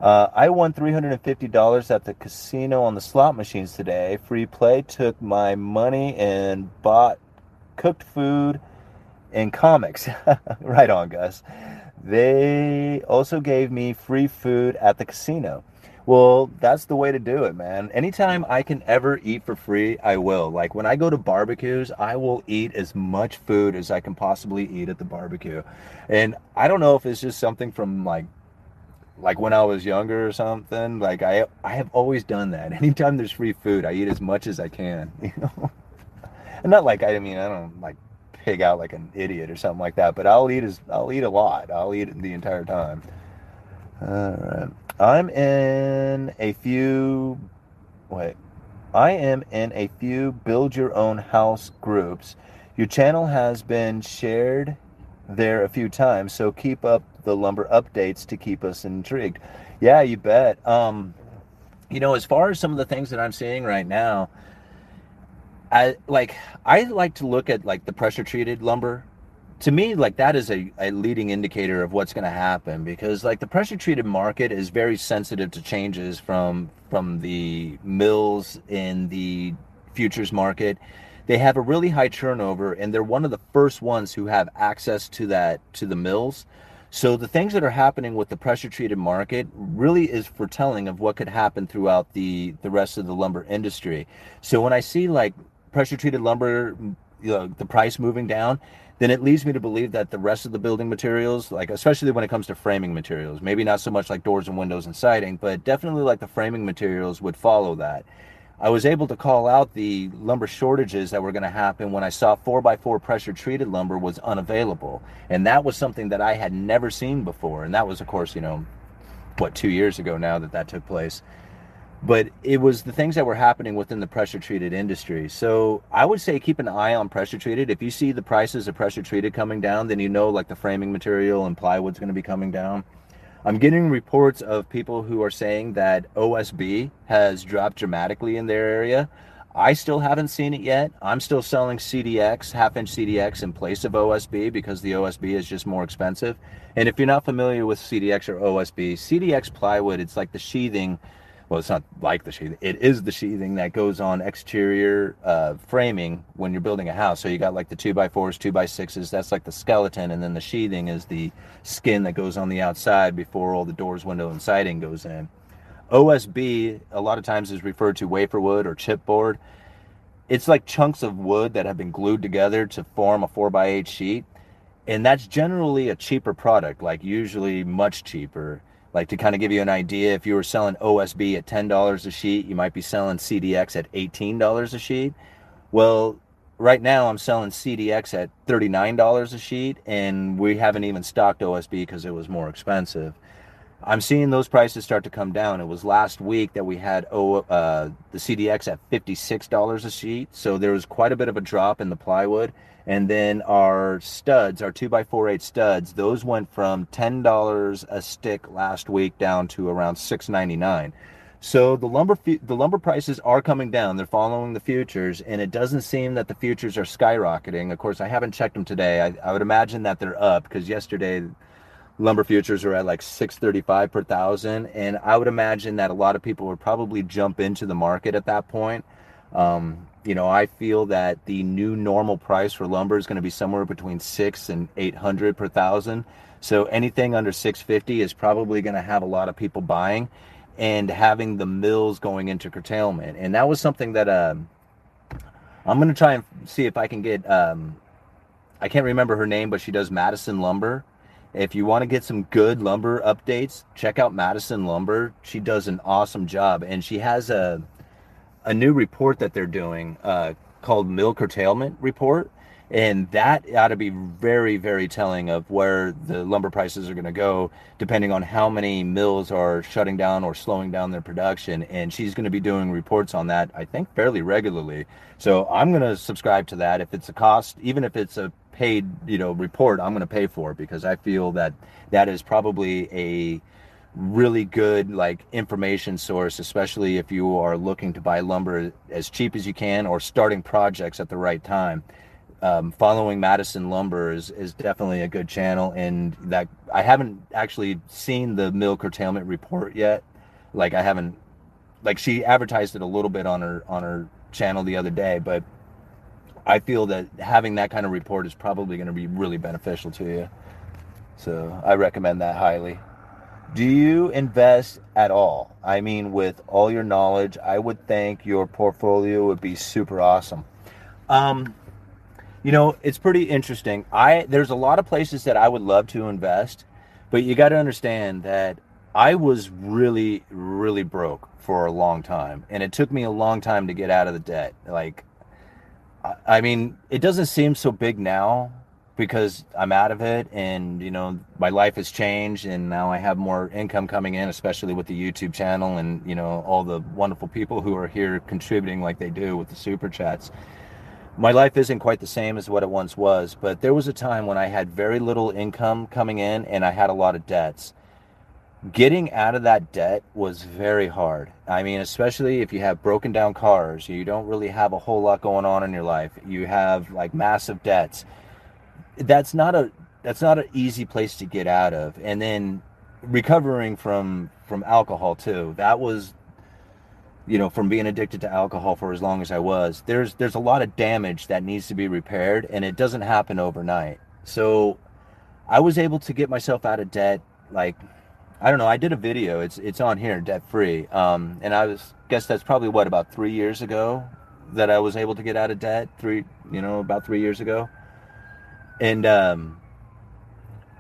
Uh, I won $350 at the casino on the slot machines today. Free play took my money and bought cooked food, and comics. right on, Gus. They also gave me free food at the casino. Well, that's the way to do it, man. Anytime I can ever eat for free, I will. Like when I go to barbecues, I will eat as much food as I can possibly eat at the barbecue. And I don't know if it's just something from like like when I was younger or something. Like I I have always done that. Anytime there's free food, I eat as much as I can, you know and not like I mean I don't like pig out like an idiot or something like that, but I'll eat as I'll eat a lot. I'll eat the entire time. All right. I'm in a few wait. I am in a few build your own house groups. Your channel has been shared there a few times, so keep up the lumber updates to keep us intrigued. Yeah, you bet. Um, you know, as far as some of the things that I'm seeing right now, I like I like to look at like the pressure treated lumber. To me, like that is a, a leading indicator of what's going to happen because like the pressure treated market is very sensitive to changes from from the mills in the futures market. They have a really high turnover and they're one of the first ones who have access to that to the mills. So the things that are happening with the pressure treated market really is foretelling of what could happen throughout the the rest of the lumber industry. So when I see like pressure treated lumber, you know, the price moving down, then it leads me to believe that the rest of the building materials, like especially when it comes to framing materials, maybe not so much like doors and windows and siding, but definitely like the framing materials would follow that. I was able to call out the lumber shortages that were going to happen when I saw 4x4 pressure treated lumber was unavailable. And that was something that I had never seen before. And that was, of course, you know, what, two years ago now that that took place but it was the things that were happening within the pressure treated industry. So I would say keep an eye on pressure treated. If you see the prices of pressure treated coming down, then you know like the framing material and plywood's going to be coming down. I'm getting reports of people who are saying that OSB has dropped dramatically in their area. I still haven't seen it yet. I'm still selling CDX, half inch CDX in place of OSB because the OSB is just more expensive. And if you're not familiar with CDX or OSB, CDX plywood, it's like the sheathing well, it's not like the sheathing. It is the sheathing that goes on exterior uh, framing when you're building a house. So you got like the two by fours, two by sixes. That's like the skeleton, and then the sheathing is the skin that goes on the outside before all the doors, window, and siding goes in. OSB a lot of times is referred to wafer wood or chipboard. It's like chunks of wood that have been glued together to form a four by eight sheet, and that's generally a cheaper product, like usually much cheaper like to kind of give you an idea, if you were selling OSB at $10 a sheet, you might be selling CDX at $18 a sheet. Well, right now I'm selling CDX at $39 a sheet, and we haven't even stocked OSB because it was more expensive. I'm seeing those prices start to come down. It was last week that we had o, uh, the CDX at $56 a sheet, so there was quite a bit of a drop in the plywood. And then our studs, our 2x4 studs, those went from $10 a stick last week down to around $6.99. So the lumber the lumber prices are coming down. They're following the futures, and it doesn't seem that the futures are skyrocketing. Of course, I haven't checked them today. I, I would imagine that they're up because yesterday lumber futures are at like 635 per thousand, and I would imagine that a lot of people would probably jump into the market at that point. Um, you know, I feel that the new normal price for lumber is going to be somewhere between six and eight hundred per thousand. So anything under 650 is probably going to have a lot of people buying, and having the mills going into curtailment. And that was something that um, I'm going to try and see if I can get. Um, I can't remember her name, but she does Madison Lumber. If you want to get some good lumber updates, check out Madison Lumber. She does an awesome job, and she has a a new report that they're doing uh, called Mill Curtailment Report. And that ought to be very, very telling of where the lumber prices are going to go, depending on how many mills are shutting down or slowing down their production. And she's going to be doing reports on that, I think, fairly regularly. So I'm going to subscribe to that. If it's a cost, even if it's a paid, you know, report, I'm going to pay for it because I feel that that is probably a really good like information source especially if you are looking to buy lumber as cheap as you can or starting projects at the right time. Um, following madison lumber is, is definitely a good channel and that i haven't actually seen the mill curtailment report yet. Like i haven't like she advertised it a little bit on her on her channel the other day but i feel that having that kind of report is probably going to be really beneficial to you. So i recommend that highly do you invest at all? I mean, with all your knowledge, I would think your portfolio would be super awesome. Um, you know, it's pretty interesting. I there's a lot of places that I would love to invest, but you got to understand that I was really, really broke for a long time, and it took me a long time to get out of the debt. Like, I mean, it doesn't seem so big now, because I'm out of it and you know my life has changed and now I have more income coming in especially with the YouTube channel and you know all the wonderful people who are here contributing like they do with the super chats. My life isn't quite the same as what it once was, but there was a time when I had very little income coming in and I had a lot of debts. Getting out of that debt was very hard. I mean, especially if you have broken down cars, you don't really have a whole lot going on in your life. You have like massive debts that's not a that's not an easy place to get out of. And then recovering from from alcohol too. That was you know from being addicted to alcohol for as long as i was there's there's a lot of damage that needs to be repaired and it doesn't happen overnight. So i was able to get myself out of debt like i don't know i did a video it's it's on here debt free um and i was guess that's probably what about three years ago that i was able to get out of debt? Three you know about three years ago and um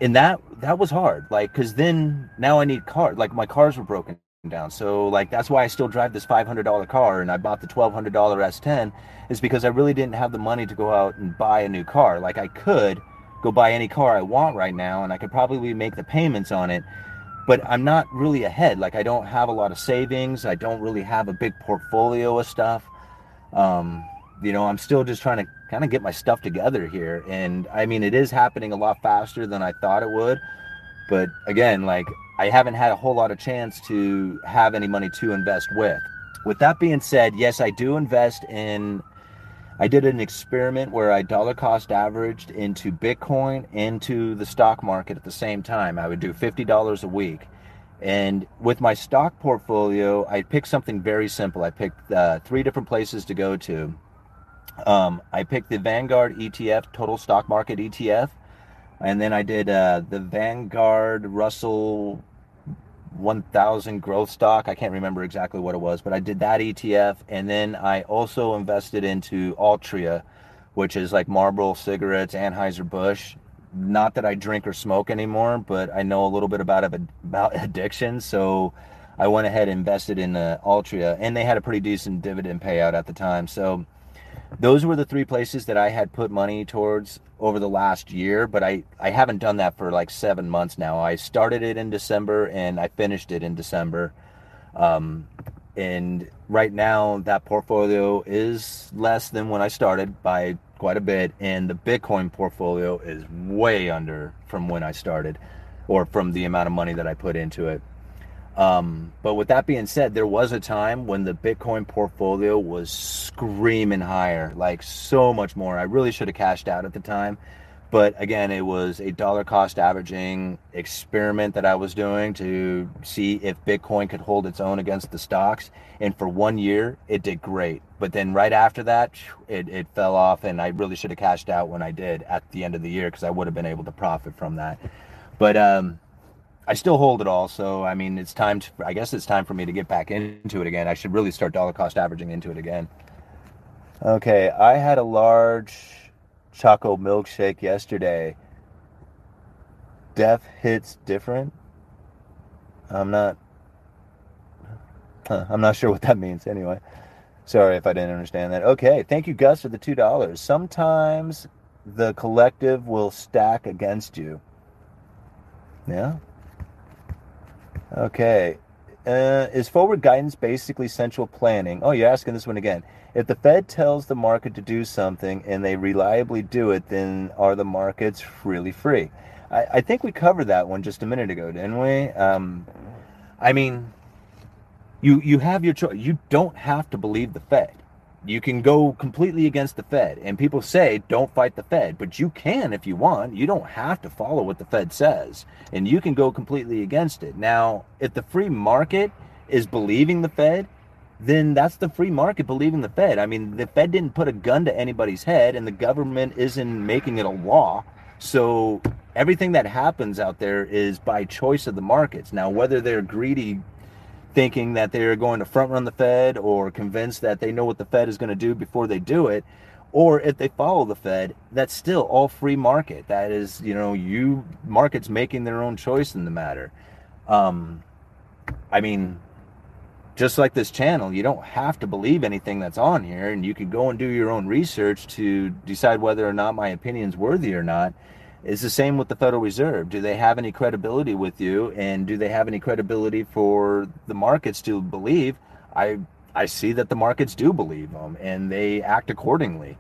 and that that was hard. Like because then now i need car like my cars were broken down. So like that's why i still drive this $500 car and i bought the $1200 s10 is because i really didn't have the money to go out and buy a new car. Like i could go buy any car i want right now and i could probably make the payments on it but i'm not really ahead. Like i don't have a lot of savings. I don't really have a big portfolio of stuff. Um, you know i'm still just trying to kind of get my stuff together here. And I mean, it is happening a lot faster than I thought it would. But again, like I haven't had a whole lot of chance to have any money to invest with. With that being said, yes, I do invest in. I did an experiment where I dollar cost averaged into Bitcoin into the stock market at the same time. I would do $50 a week. And with my stock portfolio, I picked something very simple. I picked uh, three different places to go to. Um, I picked the Vanguard ETF, Total Stock Market ETF, and then I did uh, the Vanguard Russell 1000 Growth Stock. I can't remember exactly what it was, but I did that ETF, and then I also invested into Altria, which is like Marlboro cigarettes, Anheuser Busch, not that I drink or smoke anymore, but I know a little bit about about addiction, so I went ahead and invested in uh, Altria, and they had a pretty decent dividend payout at the time. So those were the three places that I had put money towards over the last year, but I I haven't done that for like seven months now. I started it in December and I finished it in December. Um, and right now that portfolio is less than when I started by quite a bit, and the Bitcoin portfolio is way under from when I started, or from the amount of money that I put into it. Um, but with that being said, there was a time when the Bitcoin portfolio was screaming higher, like so much more. I really should have cashed out at the time. But again, it was a dollar cost averaging experiment that I was doing to see if Bitcoin could hold its own against the stocks. And for one year, it did great. But then right after that, it, it fell off, and I really should have cashed out when I did at the end of the year because I would have been able to profit from that. But um, I still hold it all. So, I mean, it's time to, I guess it's time for me to get back into it again. I should really start dollar cost averaging into it again. Okay, I had a large choco milkshake yesterday. Death hits different. I'm not. Huh, I'm not sure what that means. Anyway, sorry if I didn't understand that. Okay, thank you, Gus, for the two dollars. Sometimes the collective will stack against you. Yeah. Okay. Uh, is forward guidance basically central planning? Oh, you're asking this one again. If the Fed tells the market to do something and they reliably do it, then are the markets really free? I, I think we covered that one just a minute ago, didn't we? Um, I mean, you you have your choice. You don't have to believe the Fed. You can go completely against the Fed, and people say don't fight the Fed, but you can if you want. You don't have to follow what the Fed says, and you can go completely against it. Now, if the free market is believing the Fed, then that's the free market believing the Fed. I mean, the Fed didn't put a gun to anybody's head, and the government isn't making it a law. So everything that happens out there is by choice of the markets. Now, whether they're greedy, thinking that they're going to front run the Fed, or convinced that they know what the Fed is going to do before they do it, or if they follow the Fed, that's still all free market. That is, you know, you markets making their own choice in the matter. Um, I mean, just like this channel, you don't have to believe anything that's on here, and you can go and do your own research to decide whether or not my opinion is worthy or not. It's the same with the Federal Reserve. Do they have any credibility with you, and do they have any credibility for the markets to believe? I I see that the markets do believe them, and they act accordingly.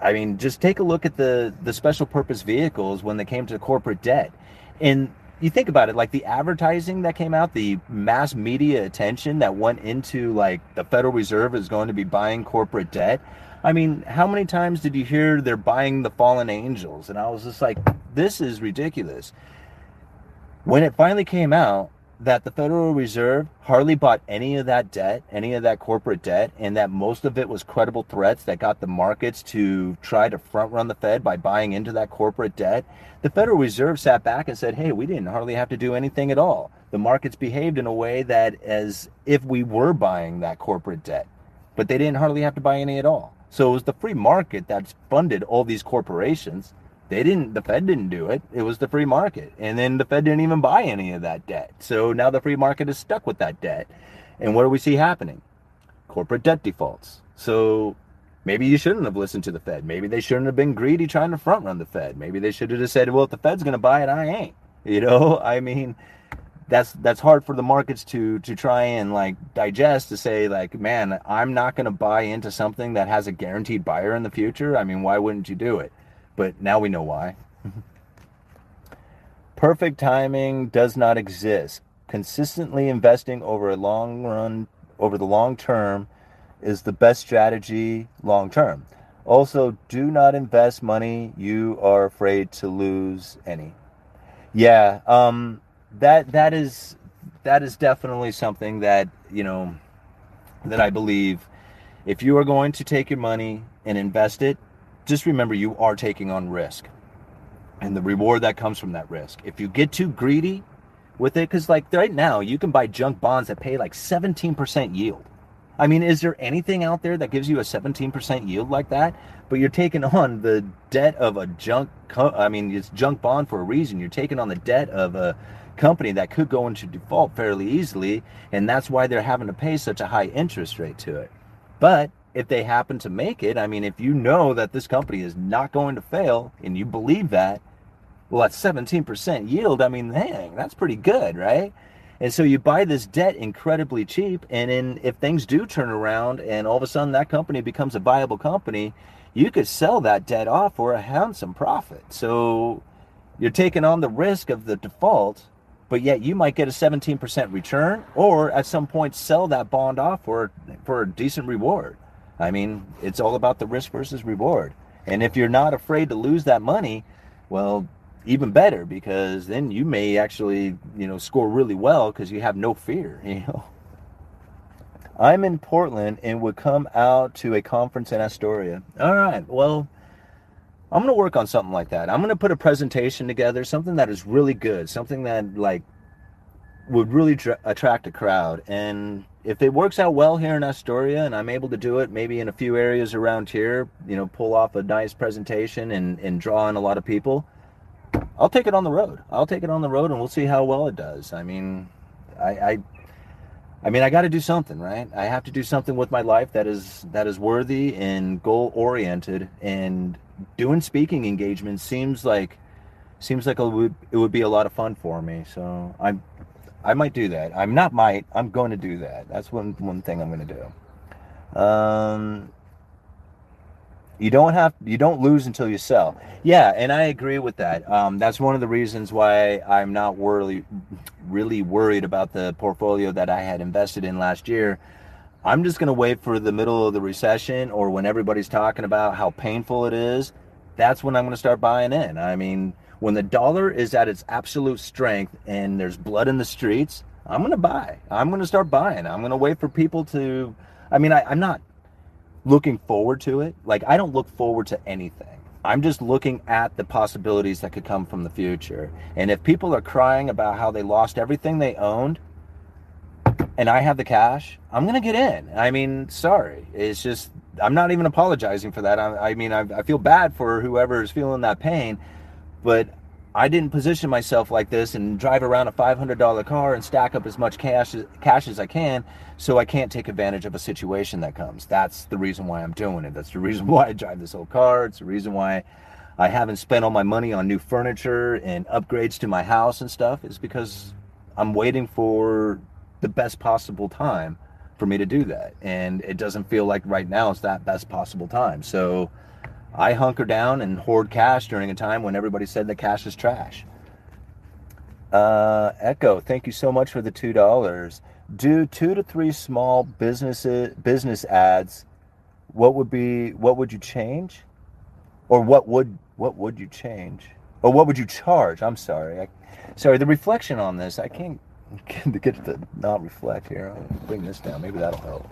I mean, just take a look at the the special purpose vehicles when they came to corporate debt, and you think about it like the advertising that came out the mass media attention that went into like the federal reserve is going to be buying corporate debt i mean how many times did you hear they're buying the fallen angels and i was just like this is ridiculous when it finally came out that the Federal Reserve hardly bought any of that debt, any of that corporate debt, and that most of it was credible threats that got the markets to try to front run the Fed by buying into that corporate debt. The Federal Reserve sat back and said, hey, we didn't hardly have to do anything at all. The markets behaved in a way that as if we were buying that corporate debt, but they didn't hardly have to buy any at all. So it was the free market that's funded all these corporations. They didn't the fed didn't do it. It was the free market. And then the fed didn't even buy any of that debt. So now the free market is stuck with that debt. And what do we see happening? Corporate debt defaults. So maybe you shouldn't have listened to the fed. Maybe they shouldn't have been greedy trying to front run the fed. Maybe they should have just said well if the fed's going to buy it i ain't. You know i mean that's that's hard for the markets to to try and like digest to say like man i'm not going to buy into something that has a guaranteed buyer in the future i mean why wouldn't you do it but now we know why. Perfect timing does not exist. Consistently investing over a long run, over the long term, is the best strategy long term. Also, do not invest money you are afraid to lose any. Yeah, um, that that is that is definitely something that you know that I believe if you are going to take your money and invest it, just remember you are taking on risk and the reward that comes from that risk. If you get too greedy with it, because like right now you can buy junk bonds that pay like 17% yield. I mean, is there anything out there that gives you a 17% yield like that? But you're taking on the debt of a junk, co- I mean, it's junk bond for a reason. You're taking on the debt of a company that could go into default fairly easily. And that's why they're having to pay such a high interest rate to it. But if they happen to make it, I mean, if you know that this company is not going to fail and you believe that, well, at 17% yield, I mean, dang, that's pretty good, right? And so you buy this debt incredibly cheap. And then if things do turn around and all of a sudden that company becomes a viable company, you could sell that debt off for a handsome profit. So you're taking on the risk of the default, but yet you might get a 17% return or at some point sell that bond off for, for a decent reward. I mean, it's all about the risk versus reward. And if you're not afraid to lose that money, well, even better because then you may actually you know score really well because you have no fear you know i'm in portland and would come out to a conference in astoria all right well i'm going to work on something like that i'm going to put a presentation together something that is really good something that like would really tra- attract a crowd and if it works out well here in astoria and i'm able to do it maybe in a few areas around here you know pull off a nice presentation and, and draw in a lot of people I'll take it on the road. I'll take it on the road, and we'll see how well it does. I mean, I, I, I mean, I got to do something, right? I have to do something with my life that is that is worthy and goal oriented. And doing speaking engagements seems like seems like it would it would be a lot of fun for me. So I'm I might do that. I'm not might. I'm going to do that. That's one one thing I'm going to do. Um, you don't have you don't lose until you sell yeah and i agree with that um, that's one of the reasons why i'm not really really worried about the portfolio that i had invested in last year i'm just going to wait for the middle of the recession or when everybody's talking about how painful it is that's when i'm going to start buying in i mean when the dollar is at its absolute strength and there's blood in the streets i'm going to buy i'm going to start buying i'm going to wait for people to i mean I, i'm not looking forward to it. Like I don't look forward to anything. I'm just looking at the possibilities that could come from the future. And if people are crying about how they lost everything they owned and I have the cash, I'm to get in. I mean, sorry. It's just, I'm not even apologizing for that. I, I mean, I, I feel bad for whoever is feeling that pain, but I didn't position myself like this and drive around a $500 car and stack up as much cash cash as I can so I can't take advantage of a situation that comes. That's the reason why I'm doing it. That's the reason why I drive this old car. It's the reason why I haven't spent all my money on new furniture and upgrades to my house and stuff is because I'm waiting for the best possible time for me to do that. And it doesn't feel like right now is that best possible time. So I hunker down and hoard cash during a time when everybody said that cash is trash. Uh, Echo, thank you so much for the two dollars. Do two to three small businesses business ads. What would be what would you change, or what would what would you change, or what would you charge? I'm sorry, I, sorry. The reflection on this, I can't get to not reflect here. I'll bring this down. Maybe that'll help.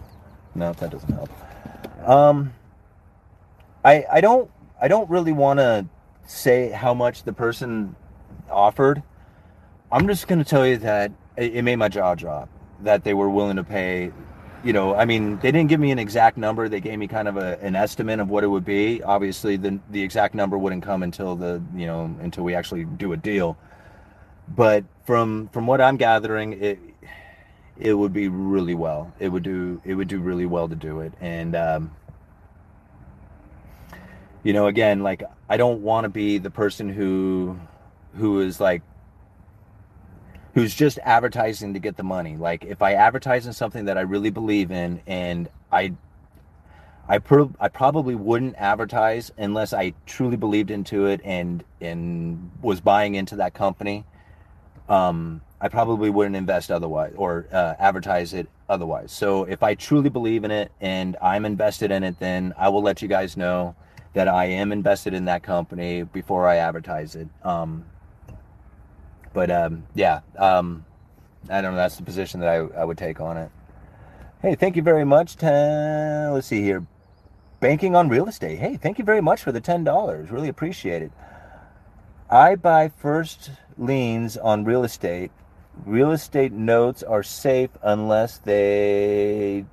No, that doesn't help. Um, I I don't I don't really want to say how much the person offered. I'm just going to tell you that it, it made my jaw drop that they were willing to pay. You know, I mean, they didn't give me an exact number. They gave me kind of a, an estimate of what it would be. Obviously, the the exact number wouldn't come until the you know until we actually do a deal. But from from what I'm gathering, it it would be really well. It would do it would do really well to do it, and um, you know again like i don't want to be the person who who is like who's just advertising to get the money like if i advertise in something that i really believe in and i I, pro- I probably wouldn't advertise unless I truly believed into it and and was buying into that company. Um, I probably wouldn't invest otherwise or uh, advertise it otherwise. So if I truly believe in it and I'm invested in it, then I will let you guys know that I am invested in that company before I advertise it. Um, but um, yeah, um, I don't know. That's the position that I, I would take on it. Hey, thank you very much. Ten, let's see here. Banking on real estate. Hey, thank you very much for the $10. Really appreciate it. I buy first liens on real estate. Real estate notes are safe unless they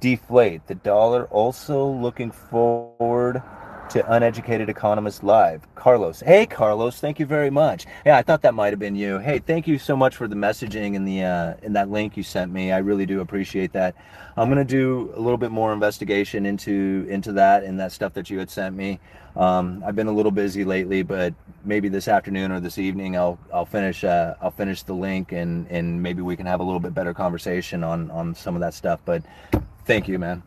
deflate. The dollar also looking forward to Uneducated Economist Live. Carlos. Hey, Carlos. Thank you very much. Yeah, I thought that might have been you. Hey, thank you so much for the messaging in the uh, in that link you sent me. I really do appreciate that. I'm gonna do a little bit more investigation into into that and that stuff that you had sent me. Um, I've been a little busy lately, but maybe this afternoon or this evening I'll I'll finish uh, I'll finish the link and and maybe we can have a little bit better conversation on on some of that stuff. But thank you, man.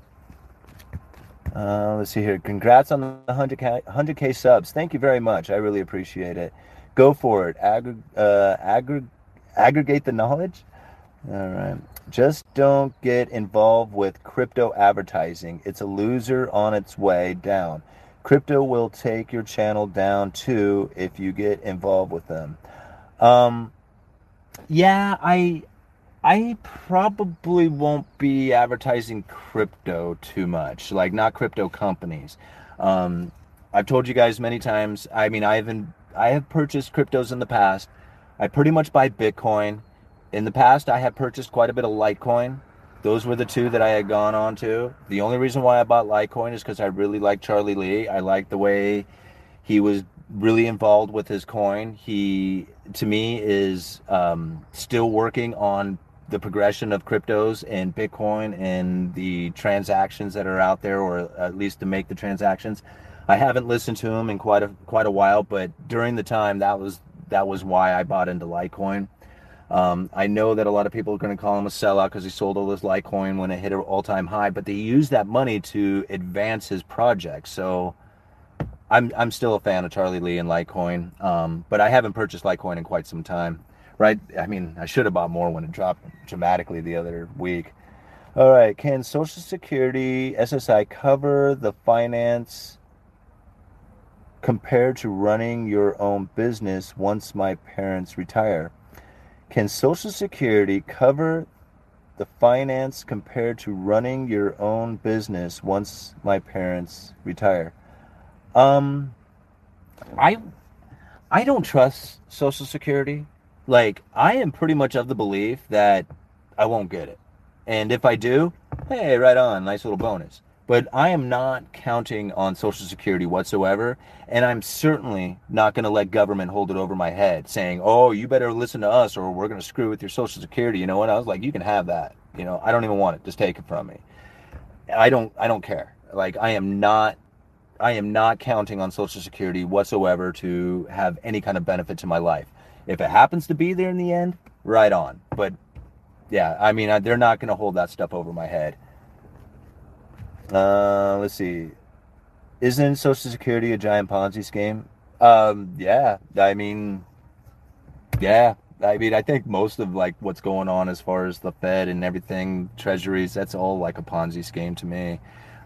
Uh, let's see here. Congrats on the 100K, 100K subs. Thank you very much. I really appreciate it. Go for it. Uh, aggr- aggregate the knowledge. All right. Just don't get involved with crypto advertising. It's a loser on its way down. Crypto will take your channel down too if you get involved with them. Um, yeah, I I probably won't be advertising crypto too much, like not crypto companies. Um, I've told you guys many times. I mean, I haven't. I have purchased cryptos in the past. I pretty much buy Bitcoin. In the past, I have purchased quite a bit of Litecoin. Those were the two that I had gone on to. The only reason why I bought Litecoin is because I really like Charlie Lee. I like the way he was really involved with his coin. He, to me, is um, still working on the progression of cryptos and Bitcoin and the transactions that are out there, or at least to make the transactions. I haven't listened to him in quite a quite a while, but during the time that was that was why I bought into Litecoin. Um, I know that a lot of people are going to call him a sellout because he sold all his Litecoin when it hit an all-time high, but they used that money to advance his project. So I'm I'm still a fan of Charlie Lee and Litecoin, um, but I haven't purchased Litecoin in quite some time right? I mean, I should have bought more when it dropped dramatically the other week. All right, can Social Security SSI cover the finance compared to running your own business once my parents retire? Can Social Security cover the finance compared to running your own business once my parents retire? Um I I don't trust Social Security like I am pretty much of the belief that I won't get it. And if I do, hey, right on, nice little bonus. But I am not counting on Social Security whatsoever. And I'm certainly not going to let government hold it over my head saying, oh, you better listen to us or we're going to screw with your Social Security. You know what? I was like, you can have that. You know, I don't even want it. Just take it from me. I don't, I don't care. Like, I am not I am not counting on Social Security whatsoever to have any kind of benefit to my life. If it happens to be there in the end, right on. But yeah, I mean, they're not going to hold that stuff over my head. Uh, let's see. Isn't Social Security a giant Ponzi scheme? Um, yeah. I mean, yeah. I mean, I think most of like what's going on as far as the Fed and everything, treasuries, that's all like a Ponzi scheme to me.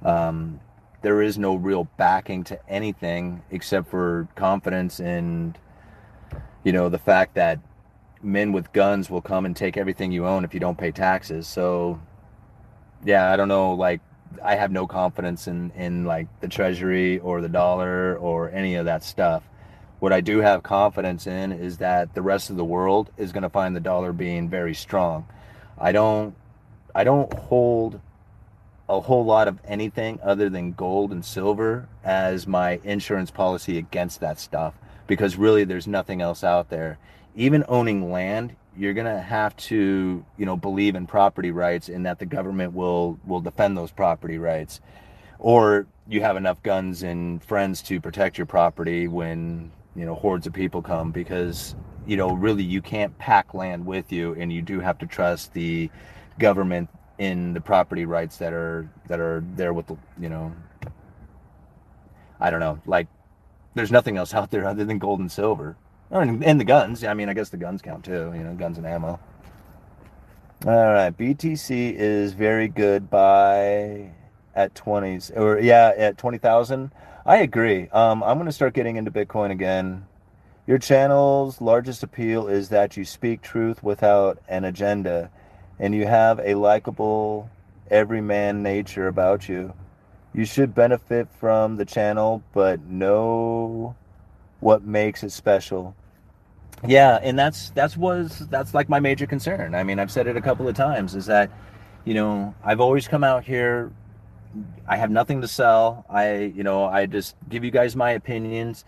Um, there is no real backing to anything except for confidence and you know, the fact that men with guns will come and take everything you own if you don't pay taxes. So, yeah, I don't know. Like, I have no confidence in in like the treasury or the dollar or any of that stuff. What I do have confidence in is that the rest of the world is going to find the dollar being very strong. I don't I don't hold a whole lot of anything other than gold and silver as my insurance policy against that stuff because really there's nothing else out there. Even owning land, you're going to have to, you know, believe in property rights and that the government will will defend those property rights. Or you have enough guns and friends to protect your property when, you know, hordes of people come because, you know, really you can't pack land with you and you do have to trust the government in the property rights that are that are there with the, you know, I don't know, like there's nothing else out there other than gold and silver. And the guns. I mean, I guess the guns count too, you know, guns and ammo. All right, BTC is very good by at 20s or yeah, at 20,000. I agree. Um, I'm going to start getting into Bitcoin again. Your channel's largest appeal is that you speak truth without an agenda, and you have a likable, everyman nature about you. You should benefit from the channel, but know what makes it special. Yeah, and that's that's was that's like my major concern. I mean, I've said it a couple of times is that you know, I've always come out here I have nothing to sell. I, you know, I just give you guys my opinions.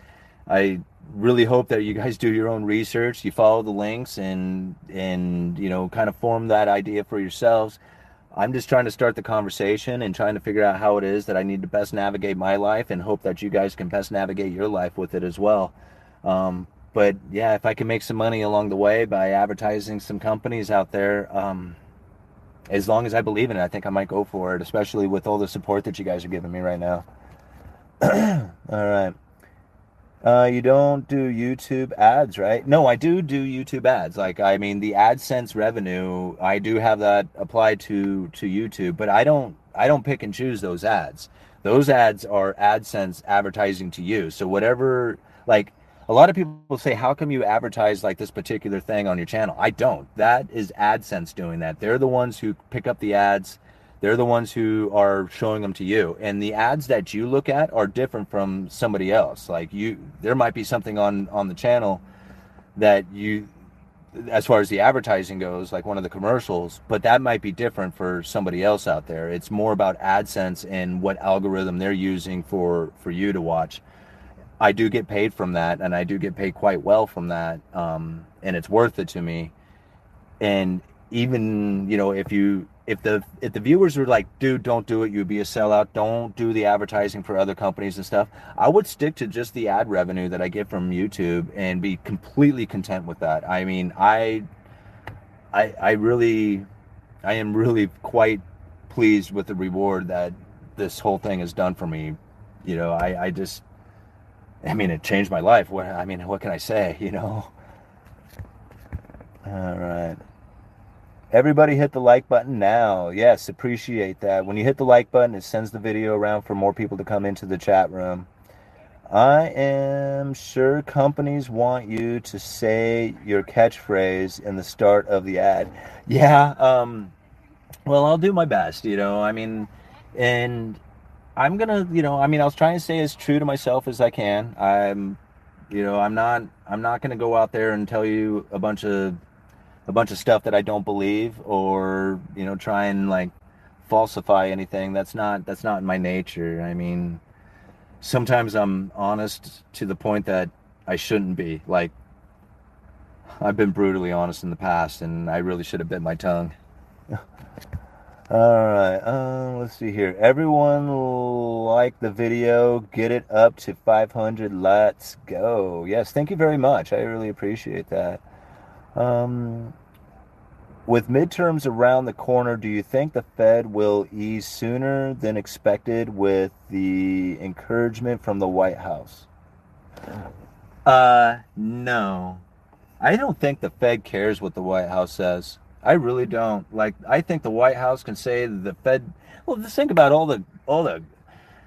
I really hope that you guys do your own research. You follow the links and and you know kind of form that idea for yourselves. I'm just trying to start the conversation and trying to figure out how it is that I need to best navigate my life and hope that you guys can best navigate your life with it as well. Um, but yeah, if I can make some money along the way by advertising some companies out there, um, as long as I believe in it, I think I might go for it, especially with all the support that you guys are giving me right now. all right. Uh, you don't do YouTube ads, right? No, I do do YouTube ads. Like, I mean, the AdSense revenue, I do have that applied to to YouTube, but I don't I don't pick and choose those ads. Those ads are AdSense advertising to you. So whatever, like, a lot of people say, "How come you advertise like this particular thing on your channel?" I don't. That is AdSense doing that. They're the ones who pick up the ads they're the ones who are showing them to you. And the ads that you look at are different from somebody else. Like you there might be something on on the channel that you as far as the advertising goes, like one of the commercials, but that might be different for somebody else out there. It's more about AdSense and what algorithm they're using for for you to watch. I do get paid from that, and I do get paid quite well from that, um, and it's worth it to me. And even you know, if you if the if the viewers were like, dude, don't do it, you'd be a sellout. Don't do the advertising for other companies and stuff. I would stick to just the ad revenue that I get from YouTube and be completely content with that. I mean, I I I really I am really quite pleased with the reward that this whole thing has done for me. You know, I I just I mean, it changed my life. What I mean, what can I say, you know? All right. Everybody hit the like button now. Yes, appreciate that. When you hit the like button, it sends the video around for more people to come into the chat room. I am sure companies want you to say your catchphrase in the start of the ad. Yeah, um, well, I'll do my best, you know. I mean, and I'm gonna, you know, I mean, I was trying to stay as true to myself as I can. I'm, you know, I'm not, I'm not gonna go out there and tell you a bunch of a bunch of stuff that I don't believe or you know try and like falsify anything. That's not that's not in my nature. I mean sometimes I'm honest to the point that I shouldn't be. Like I've been brutally honest in the past and I really should have bit my tongue. All right uh, let's see here. Everyone like the video. Get it up to 500 let's go. Yes thank you very much. I really appreciate that um, with midterms around the corner, do you think the Fed will ease sooner than expected with the encouragement from the White House? Uh, no. I don't think the Fed cares what the White House says. I really don't. Like, I think the White House can say the Fed. Well, just think about all the all the.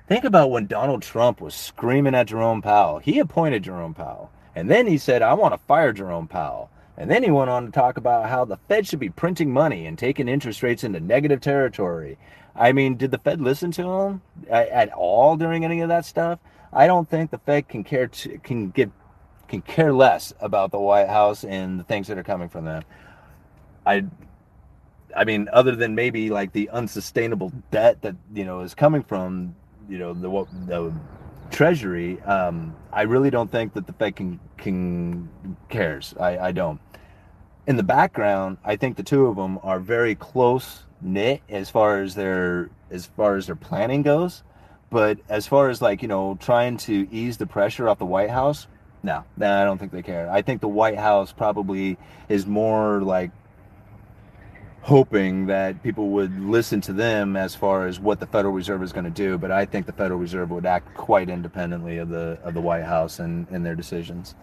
Think about when Donald Trump was screaming at Jerome Powell. He appointed Jerome Powell, and then he said, "I want to fire Jerome Powell." And then he went on to talk about how the Fed should be printing money and taking interest rates into negative territory. I mean, did the Fed listen to him at, all during any of that stuff? I don't think the Fed can care to, can get can care less about the White House and the things that are coming from them. I I mean, other than maybe like the unsustainable debt that you know is coming from you know the the Treasury, um, I really don't think that the Fed can can cares. I, I don't in the background, I think the two of them are very close knit as far as their as far as their planning goes. But as far as like you know trying to ease the pressure off the White House, no, no, I don't think they care. I think the White House probably is more like hoping that people would listen to them as far as what the Federal Reserve is going to do. But I think the Federal Reserve would act quite independently of the of the White House and in their decisions.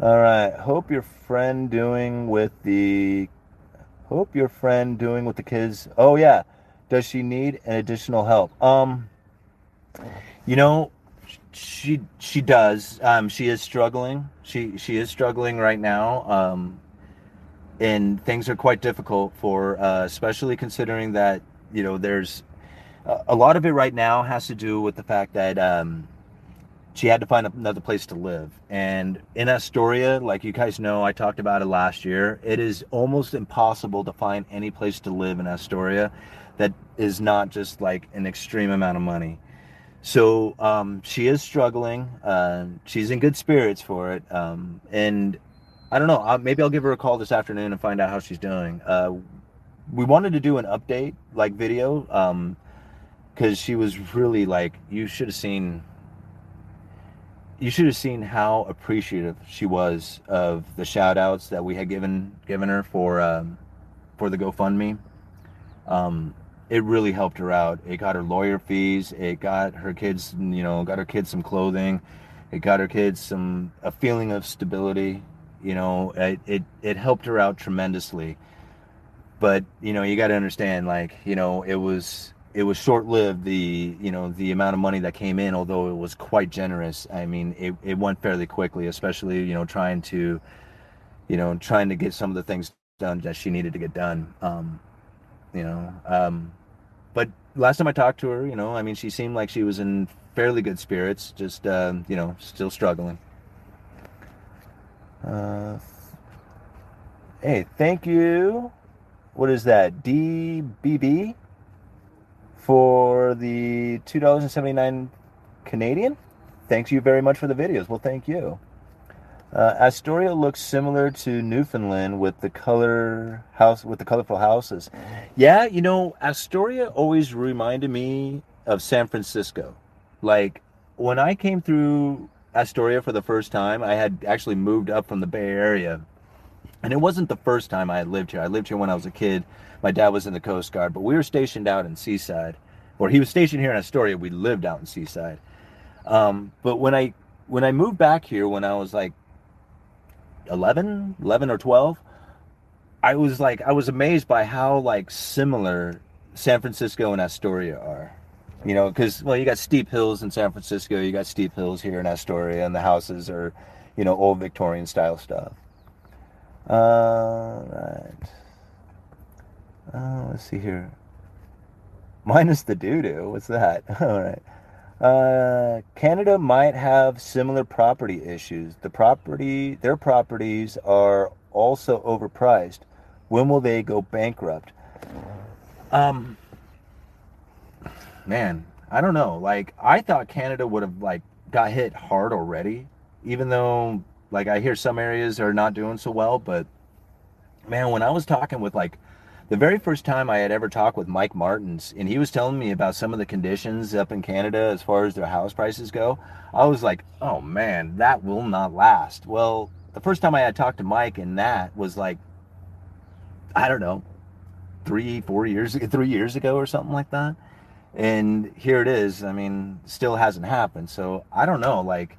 All right. Hope your friend doing with the. Hope your friend doing with the kids. Oh yeah. Does she need an additional help? Um. You know, she she does. Um, she is struggling. She she is struggling right now. Um, and things are quite difficult for, uh, especially considering that you know there's a lot of it right now has to do with the fact that um, she had to find another place to live. And in Astoria, like you guys know, I talked about it last year. It is almost impossible to find any place to live in Astoria that is not just like an extreme amount of money. So um, she is struggling. Uh, she's in good spirits for it. Um, and I don't know. Uh, maybe I'll give her a call this afternoon and find out how she's doing. Uh, we wanted to do an update like video because um, she was really like you should have seen you should have seen how appreciative she was of the shout outs that we had given given her for um, for the GoFundMe. Um, it really helped her out. It got her lawyer fees. It got her kids, you know, got her kids some clothing. It got her kids some a feeling of stability. You know, it it, it helped her out tremendously. But you know, you got to understand, like, you know, it was it was short lived. The you know the amount of money that came in, although it was quite generous. I mean, it it went fairly quickly, especially you know trying to, you know, trying to get some of the things done that she needed to get done. Um, you know, um, but last time I talked to her, you know, I mean, she seemed like she was in fairly good spirits, just uh, you know, still struggling. Uh, hey, thank you. What is that? DBB for the $2.79 Canadian. Thanks you very much for the videos. Well, thank you. Uh, Astoria looks similar to Newfoundland with the color house with the colorful houses. Yeah, you know, Astoria always reminded me of San Francisco. Like when I came through Astoria for the first time, I had actually moved up from the Bay Area. And it wasn't the first time I had lived here. I lived here when I was a kid. My dad was in the Coast Guard, but we were stationed out in Seaside. Or he was stationed here in Astoria. We lived out in Seaside. Um, but when I when I moved back here when I was like 11, 11 or 12, I was like I was amazed by how like similar San Francisco and Astoria are. You know, because well, you got steep hills in San Francisco, you got steep hills here in Astoria, and the houses are, you know, old Victorian style stuff. All right. Uh, let's see here. Minus the doo doo. What's that? All right. Uh, Canada might have similar property issues. The property, their properties are also overpriced. When will they go bankrupt? Um, man, I don't know. Like, I thought Canada would have like got hit hard already, even though like I hear some areas are not doing so well. But man, when I was talking with like the very first time I had ever talked with Mike Martins, and he was telling me about some of the conditions up in Canada as far as their house prices go, I was like, oh man, that will not last. Well, the first time I had talked to Mike, and that was like, I don't know, three, four years, three years ago or something like that. And here it is. I mean, still hasn't happened. So I don't know. Like,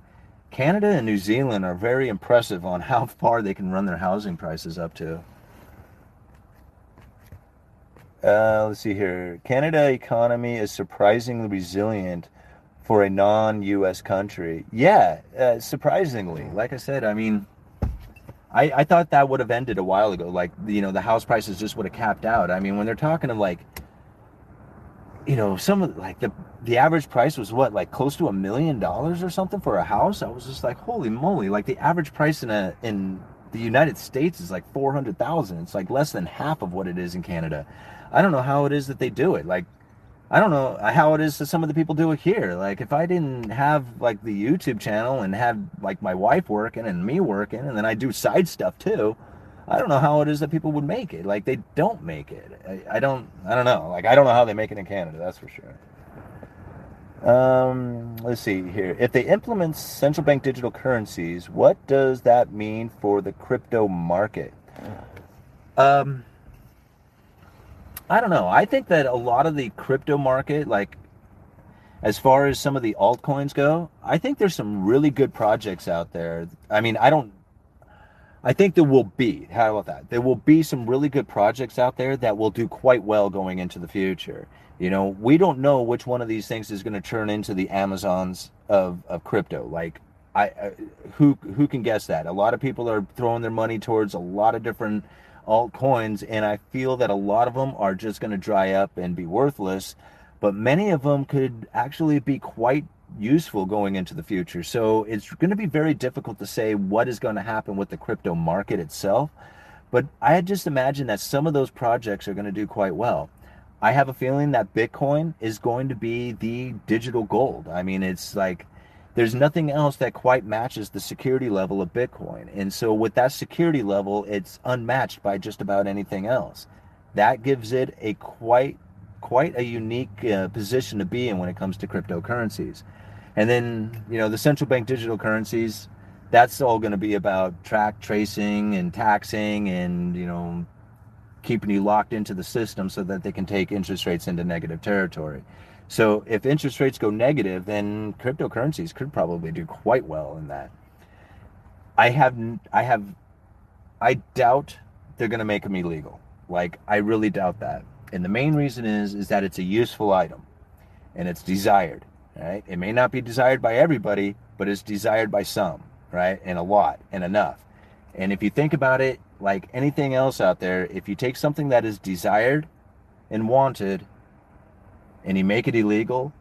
Canada and New Zealand are very impressive on how far they can run their housing prices up to. Uh, let's see here. Canada economy is surprisingly resilient for a non-U.S. country. Yeah, uh, surprisingly. Like I said, I mean, I, I thought that would have ended a while ago. Like you know, the house prices just would have capped out. I mean, when they're talking of like, you know, some of like the the average price was what like close to a million dollars or something for a house. I was just like, holy moly! Like the average price in a in the United States is like four hundred thousand. It's like less than half of what it is in Canada. I don't know how it is that they do it. Like, I don't know how it is that some of the people do it here. Like, if I didn't have like the YouTube channel and have like my wife working and me working, and then I do side stuff too, I don't know how it is that people would make it. Like, they don't make it. I, I don't. I don't know. Like, I don't know how they make it in Canada. That's for sure. Um, let's see here. If they implement central bank digital currencies, what does that mean for the crypto market? Um, I don't know. I think that a lot of the crypto market, like as far as some of the altcoins go, I think there's some really good projects out there. I mean, I don't I think there will be, how about that? There will be some really good projects out there that will do quite well going into the future. You know, we don't know which one of these things is going to turn into the Amazons of, of crypto. Like, I, who who can guess that? A lot of people are throwing their money towards a lot of different altcoins, and I feel that a lot of them are just going to dry up and be worthless. But many of them could actually be quite useful going into the future. So it's going to be very difficult to say what is going to happen with the crypto market itself. But I just imagine that some of those projects are going to do quite well. I have a feeling that Bitcoin is going to be the digital gold. I mean, it's like there's nothing else that quite matches the security level of Bitcoin. And so, with that security level, it's unmatched by just about anything else. That gives it a quite quite a unique uh, position to be in when it comes to cryptocurrencies. And then, you know, the central bank digital currencies, that's all going to be about track tracing and taxing and, you know, keeping you locked into the system so that they can take interest rates into negative territory. So if interest rates go negative, then cryptocurrencies could probably do quite well in that. I have I have I doubt they're going to make them illegal. Like I really doubt that. And the main reason is is that it's a useful item and it's desired, right? It may not be desired by everybody, but it's desired by some, right? And a lot and enough. And if you think about it, like anything else out there, if you take something that is desired and wanted and you make it illegal,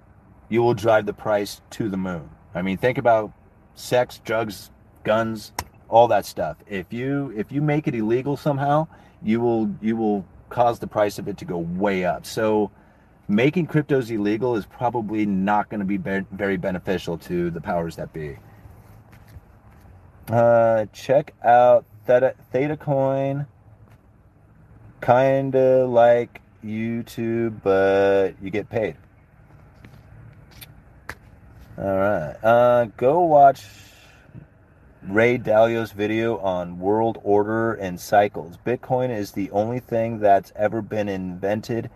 you will drive the price to the moon. I mean, think about sex, drugs, guns, all that stuff. If you if you make it illegal somehow, you will you will cause the price of it to go way up. So making cryptos illegal is probably not going to be very beneficial to the powers that be. Uh, check out Theta, Theta Coin. Kinda like YouTube, but you get paid. All right. Uh, go watch Ray Dalio's video on world order and cycles. Bitcoin is the only thing that's ever been invented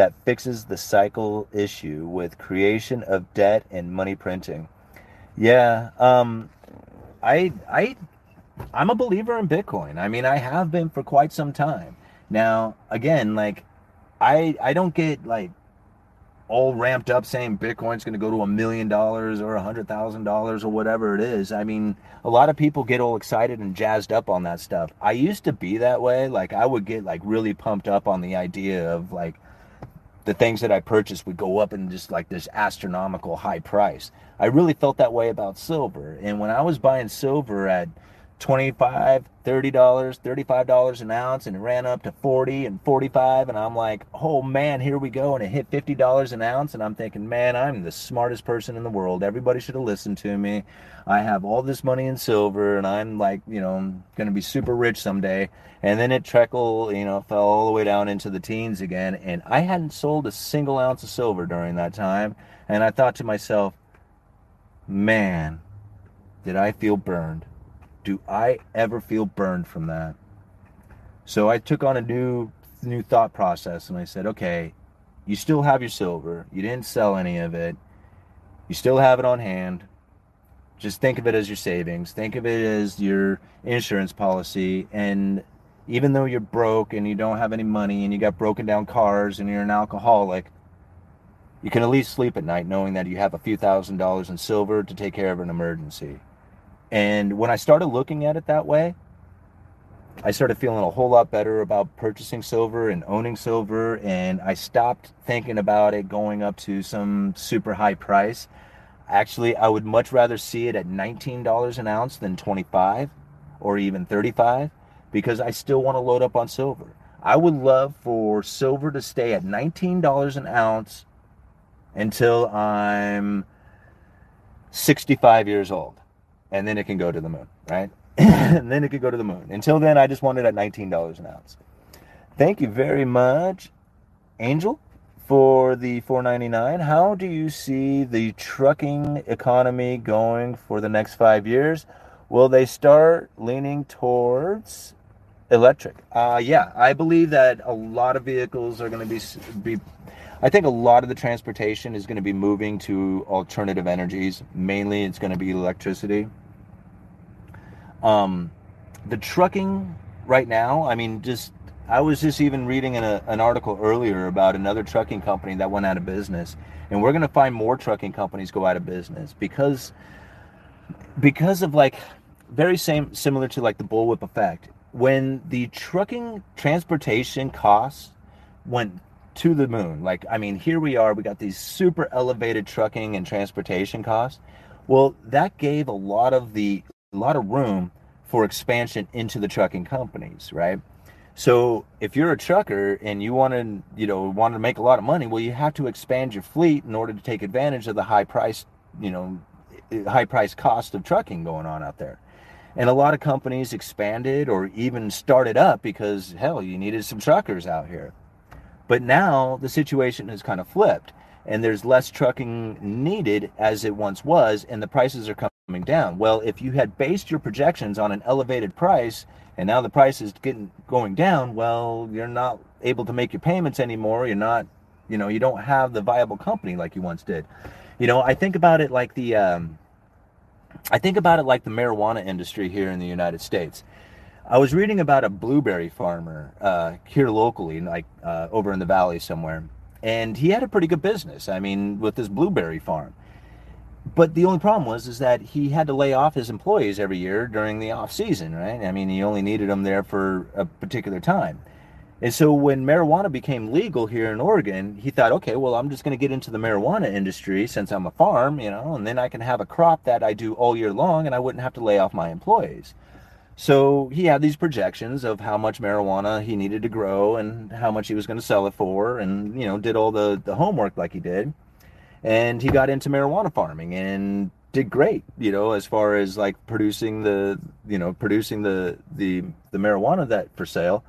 that fixes the cycle issue with creation of debt and money printing. Yeah, um, I I I'm a believer in Bitcoin. I mean, I have been for quite some time. Now, again, like I I don't get like all ramped up saying Bitcoin's going to go to a million dollars or a hundred thousand dollars or whatever it is. I mean, a lot of people get all excited and jazzed up on that stuff. I used to be that way. Like I would get like really pumped up on the idea of like the things that I purchased would go up in just like this astronomical high price. I really felt that way about silver. And when I was buying silver at 25 $30, $35 an ounce, and it ran up to 40 and 45 and I'm like, "Oh man, here we go." And it hit $50 an ounce and I'm thinking, "Man, I'm the smartest person in the world. Everybody should have listened to me. I have all this money in silver and I'm like, you know, going to be super rich someday." And then it trickled, you know, fell all the way down into the teens again, and I hadn't sold a single ounce of silver during that time, and I thought to myself, "Man, did I feel burned." Do I ever feel burned from that? So I took on a new new thought process and I said, okay, you still have your silver. You didn't sell any of it. You still have it on hand. Just think of it as your savings. Think of it as your insurance policy. And even though you're broke and you don't have any money and you got broken down cars and you're an alcoholic, you can at least sleep at night knowing that you have a few thousand dollars in silver to take care of an emergency. And when I started looking at it that way, I started feeling a whole lot better about purchasing silver and owning silver. And I stopped thinking about it going up to some super high price. Actually, I would much rather see it at $19 an ounce than 25 or even 35 because I still want to load up on silver. I would love for silver to stay at $19 an ounce until I'm 65 years old and then it can go to the moon, right? and then it could go to the moon. Until then, I just want it at $19 an ounce. Thank you very much, Angel, for the 4.99. How do you see the trucking economy going for the next five years? Will they start leaning towards electric? Uh, yeah, I believe that a lot of vehicles are going to be be I think a lot of the transportation is going to be moving to alternative energies. Mainly, it's going to be electricity. Um, the trucking right now, I mean, just I was just even reading a, an article earlier about another trucking company that went out of business, and we're going to find more trucking companies go out of business because because of like very same similar to like the bullwhip effect. When the trucking transportation costs went to the moon, like I mean, here we are, we got these super elevated trucking and transportation costs. Well, that gave a lot of the a lot of room for expansion into the trucking companies, right? So if you're a trucker and you want to, you know, want to make a lot of money, well, you have to expand your fleet in order to take advantage of the high price, you know, high price cost of trucking going on out there. And a lot of companies expanded or even started up because hell, you needed some truckers out here. But now the situation has kind of flipped and there's less trucking needed as it once was and the prices are coming down. Well, if you had based your projections on an elevated price and now the price is getting going down, well, you're not able to make your payments anymore. You're not, you know, you don't have the viable company like you once did. You know, I think about it like the um, I think about it like the marijuana industry here in the United States. I was reading about a blueberry farmer uh, here locally, like uh, over in the valley somewhere, and he had a pretty good business. I mean, with this blueberry farm. But the only problem was is that he had to lay off his employees every year during the off season, right? I mean, he only needed them there for a particular time. And so when marijuana became legal here in Oregon, he thought, okay, well, I'm just going to get into the marijuana industry since I'm a farm, you know, and then I can have a crop that I do all year long and I wouldn't have to lay off my employees. So he had these projections of how much marijuana he needed to grow and how much he was going to sell it for and, you know, did all the, the homework like he did. And he got into marijuana farming and did great, you know, as far as like producing the, you know, producing the, the, the marijuana that for sale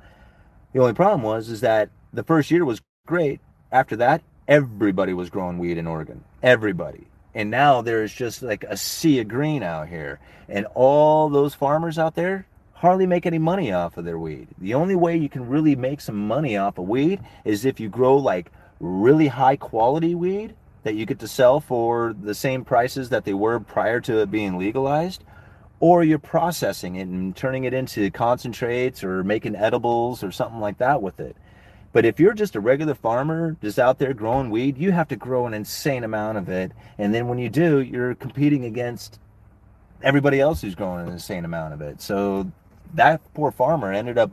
the only problem was is that the first year was great. After that, everybody was growing weed in Oregon. Everybody. And now there's just like a sea of green out here. And all those farmers out there hardly make any money off of their weed. The only way you can really make some money off of weed is if you grow like really high quality weed that you get to sell for the same prices that they were prior to it being legalized or you're processing it and turning it into concentrates or making edibles or something like that with it. But if you're just a regular farmer just out there growing weed, you have to grow an insane amount of it. And then when you do, you're competing against everybody else who's growing an insane amount of it. So that poor farmer ended up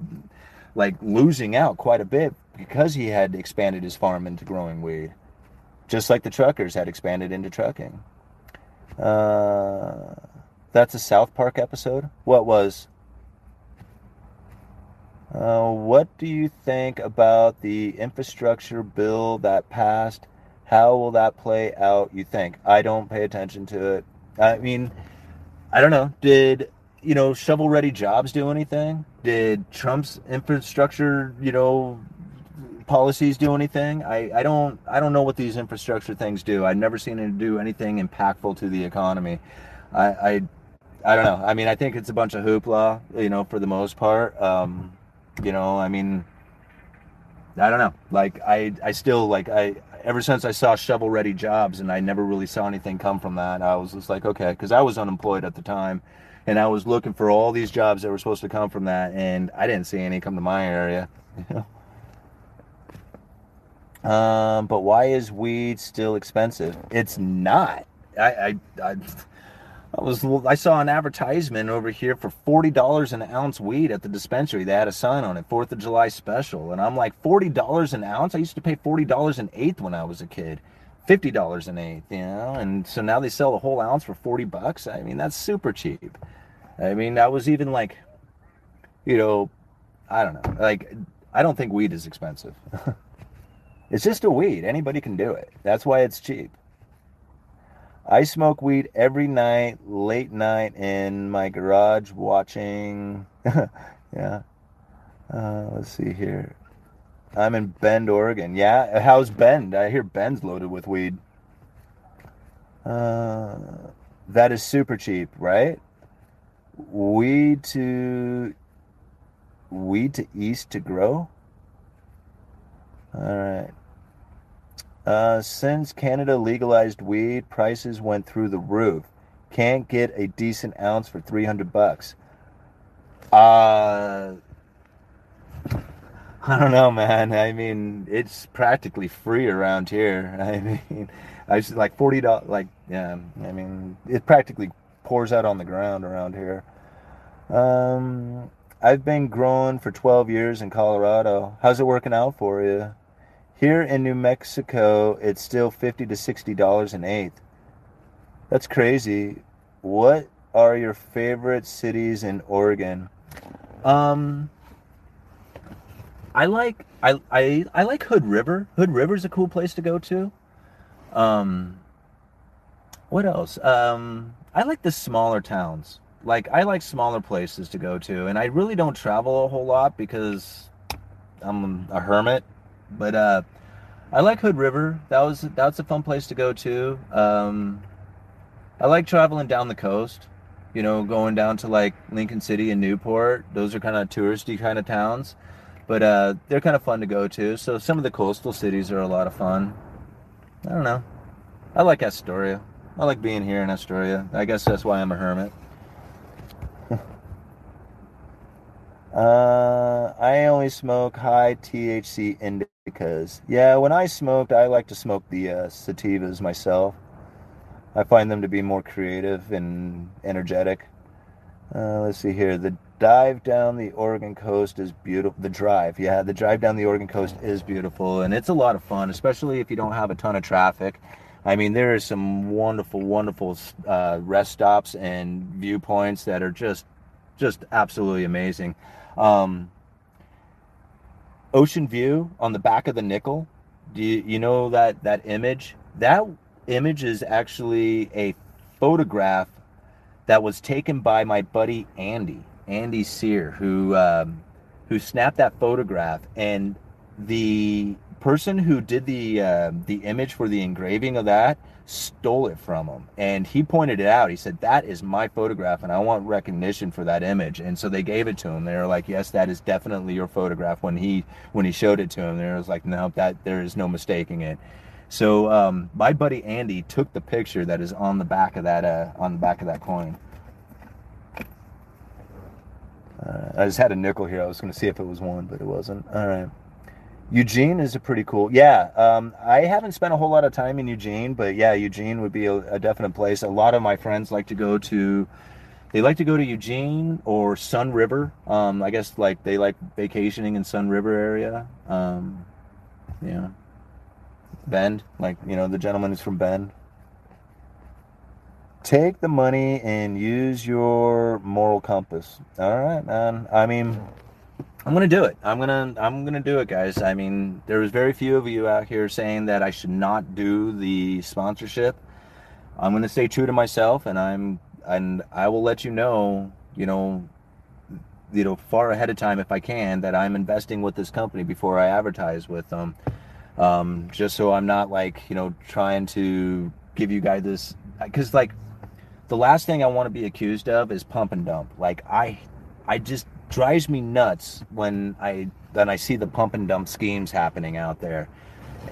like losing out quite a bit because he had expanded his farm into growing weed. Just like the truckers had expanded into trucking. Uh, that's a South Park episode. What was? Uh, what do you think about the infrastructure bill that passed? How will that play out? You think? I don't pay attention to it. I mean, I don't know. Did you know shovel ready jobs do anything? Did Trump's infrastructure, you know, policies do anything? I, I don't I don't know what these infrastructure things do. I've never seen it do anything impactful to the economy. I, I I don't know. I mean, I think it's a bunch of hoopla, you know, for the most part. Um, you know, I mean, I don't know. Like, I, I still like I. Ever since I saw shovel ready jobs, and I never really saw anything come from that, I was just like, okay, because I was unemployed at the time, and I was looking for all these jobs that were supposed to come from that, and I didn't see any come to my area. You know. Um, but why is weed still expensive? It's not. I, I, I I was I saw an advertisement over here for forty dollars an ounce weed at the dispensary. They had a sign on it, Fourth of July special, and I'm like forty dollars an ounce. I used to pay forty dollars an eighth when I was a kid, fifty dollars an eighth, you know. And so now they sell a whole ounce for forty bucks. I mean that's super cheap. I mean that was even like, you know, I don't know. Like I don't think weed is expensive. it's just a weed. Anybody can do it. That's why it's cheap. I smoke weed every night, late night in my garage watching. yeah. Uh, let's see here. I'm in Bend, Oregon. Yeah. How's Bend? I hear Bend's loaded with weed. Uh, that is super cheap, right? Weed to weed to east to grow. All right. Uh, since Canada legalized weed, prices went through the roof. Can't get a decent ounce for 300 bucks. Uh, I don't know, man. I mean, it's practically free around here. I mean, I just like forty dollars. Like, yeah. I mean, it practically pours out on the ground around here. Um, I've been growing for 12 years in Colorado. How's it working out for you? Here in New Mexico, it's still 50 to 60 dollars an eighth. That's crazy. What are your favorite cities in Oregon? Um, I like I I I like Hood River. Hood River's a cool place to go to. Um, what else? Um, I like the smaller towns. Like I like smaller places to go to, and I really don't travel a whole lot because I'm a hermit. But uh, I like Hood River. That was that's a fun place to go to. Um, I like traveling down the coast. You know, going down to like Lincoln City and Newport. Those are kind of touristy kind of towns, but uh, they're kind of fun to go to. So some of the coastal cities are a lot of fun. I don't know. I like Astoria. I like being here in Astoria. I guess that's why I'm a hermit. uh, I only smoke high THC indicas. Yeah, when I smoked, I like to smoke the uh, sativas myself. I find them to be more creative and energetic. Uh, let's see here. The dive down the Oregon coast is beautiful. The drive, yeah, the drive down the Oregon coast is beautiful, and it's a lot of fun, especially if you don't have a ton of traffic. I mean, there are some wonderful, wonderful uh, rest stops and viewpoints that are just, just absolutely amazing. Um, Ocean View on the back of the nickel. Do you, you know that that image? That image is actually a photograph that was taken by my buddy Andy, Andy Sear, who um, who snapped that photograph, and the person who did the uh, the image for the engraving of that stole it from him. And he pointed it out. He said that is my photograph and i want recognition for that image. And so they gave it to him. They were like yes that is definitely your photograph. When he when he showed it to him there was like no that there is no mistaking it. So um, my buddy andy took the picture that is on the back of that uh, on the back of that coin. Uh, i just had a nickel here. I was going to see if it was one but it wasn't. All right Eugene is a pretty cool. Yeah, um, I haven't spent a whole lot of time in Eugene, but yeah, Eugene would be a, a, definite place. A lot of my friends like to go to. They like to go to Eugene or Sunriver. Um, I guess like they like vacationing in Sunriver area. Um, yeah, Bend, like you know, the gentleman is from Bend. Take the money and use your moral compass. All right, man. I mean I'm gonna do it. I'm gonna I'm gonna do it, guys. I mean, there was very few of you out here saying that I should not do the sponsorship. I'm gonna stay true to myself, and I'm and I will let you know, you know, you know, far ahead of time if I can that I'm investing with this company before I advertise with them. Um, just so I'm not like you know trying to give you guys this because like the last thing I want to be accused of is pump and dump. Like I, I just drives me nuts when I then I see the pump and dump schemes happening out there.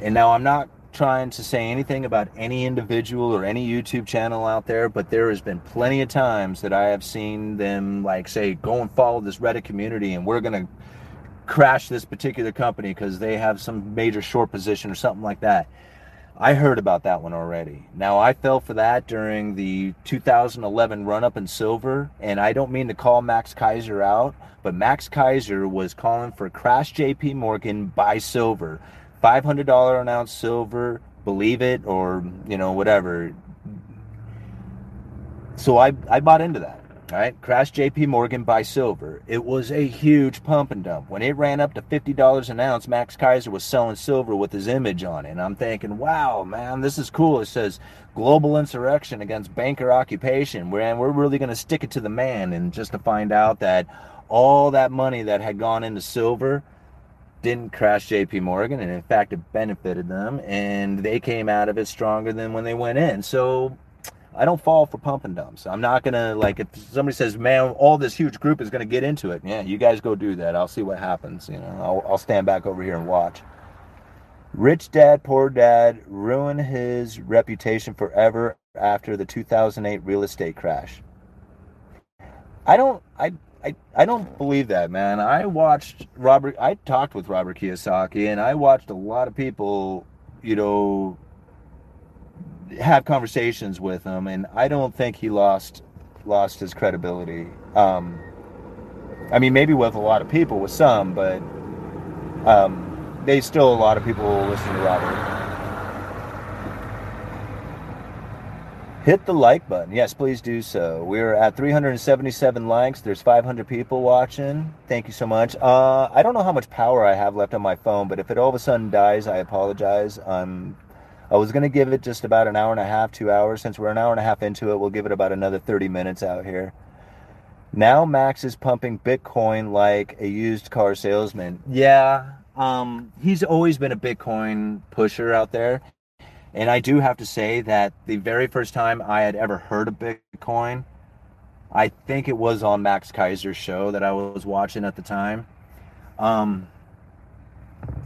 And now I'm not trying to say anything about any individual or any YouTube channel out there, but there has been plenty of times that I have seen them like say, go and follow this Reddit community and we're gonna crash this particular company because they have some major short position or something like that. I heard about that one already. Now, I fell for that during the 2011 run up in silver, and I don't mean to call Max Keiser out, but Max Keiser was calling for crash JP Morgan buy silver. $500 an ounce silver, believe it or, you know, whatever. So I, I bought into that. Right, crash JP Morgan buy silver. It was a huge pump and dump. When it ran up to $50 an ounce, Max Keiser was selling silver with his image on it. And I'm thinking, wow, man, this is cool. It says global insurrection against banker occupation. We're, we're really going to stick it to the man. And just to find out that all that money that had gone into silver didn't crash JP Morgan. And in fact, it benefited them. And they came out of it stronger than when they went in. So I don't fall for pump and dumps. I'm not gonna like if somebody says, "Man, all this huge group is gonna get into it." Yeah, you guys go do that. I'll see what happens. You know, I'll, I'll stand back over here and watch. Rich dad, poor dad, ruin his reputation forever after the 2008 real estate crash. I don't. I I, I don't believe that, man. I watched Robert. I talked with Robert Kiyosaki, and I watched a lot of people, you know, have conversations with him, and I don't think he lost lost his credibility. Um, I mean, maybe with a lot of people, with some, but um, they still a lot of people listen to Robert. Hit the like button. Yes, please do so. We're at 377 likes. There's 500 people watching. Thank you so much. Uh, I don't know how much power I have left on my phone, but if it all of a sudden dies, I apologize. I'm I was going to give it just about an hour and a half, two hours. Since we're an hour and a half into it, we'll give it about another 30 minutes out here. Now Max is pumping Bitcoin like a used car salesman. Yeah, um, he's always been a Bitcoin pusher out there. And I do have to say that the very first time I had ever heard of Bitcoin, I think it was on Max Keiser's show that I was watching at the time. Um,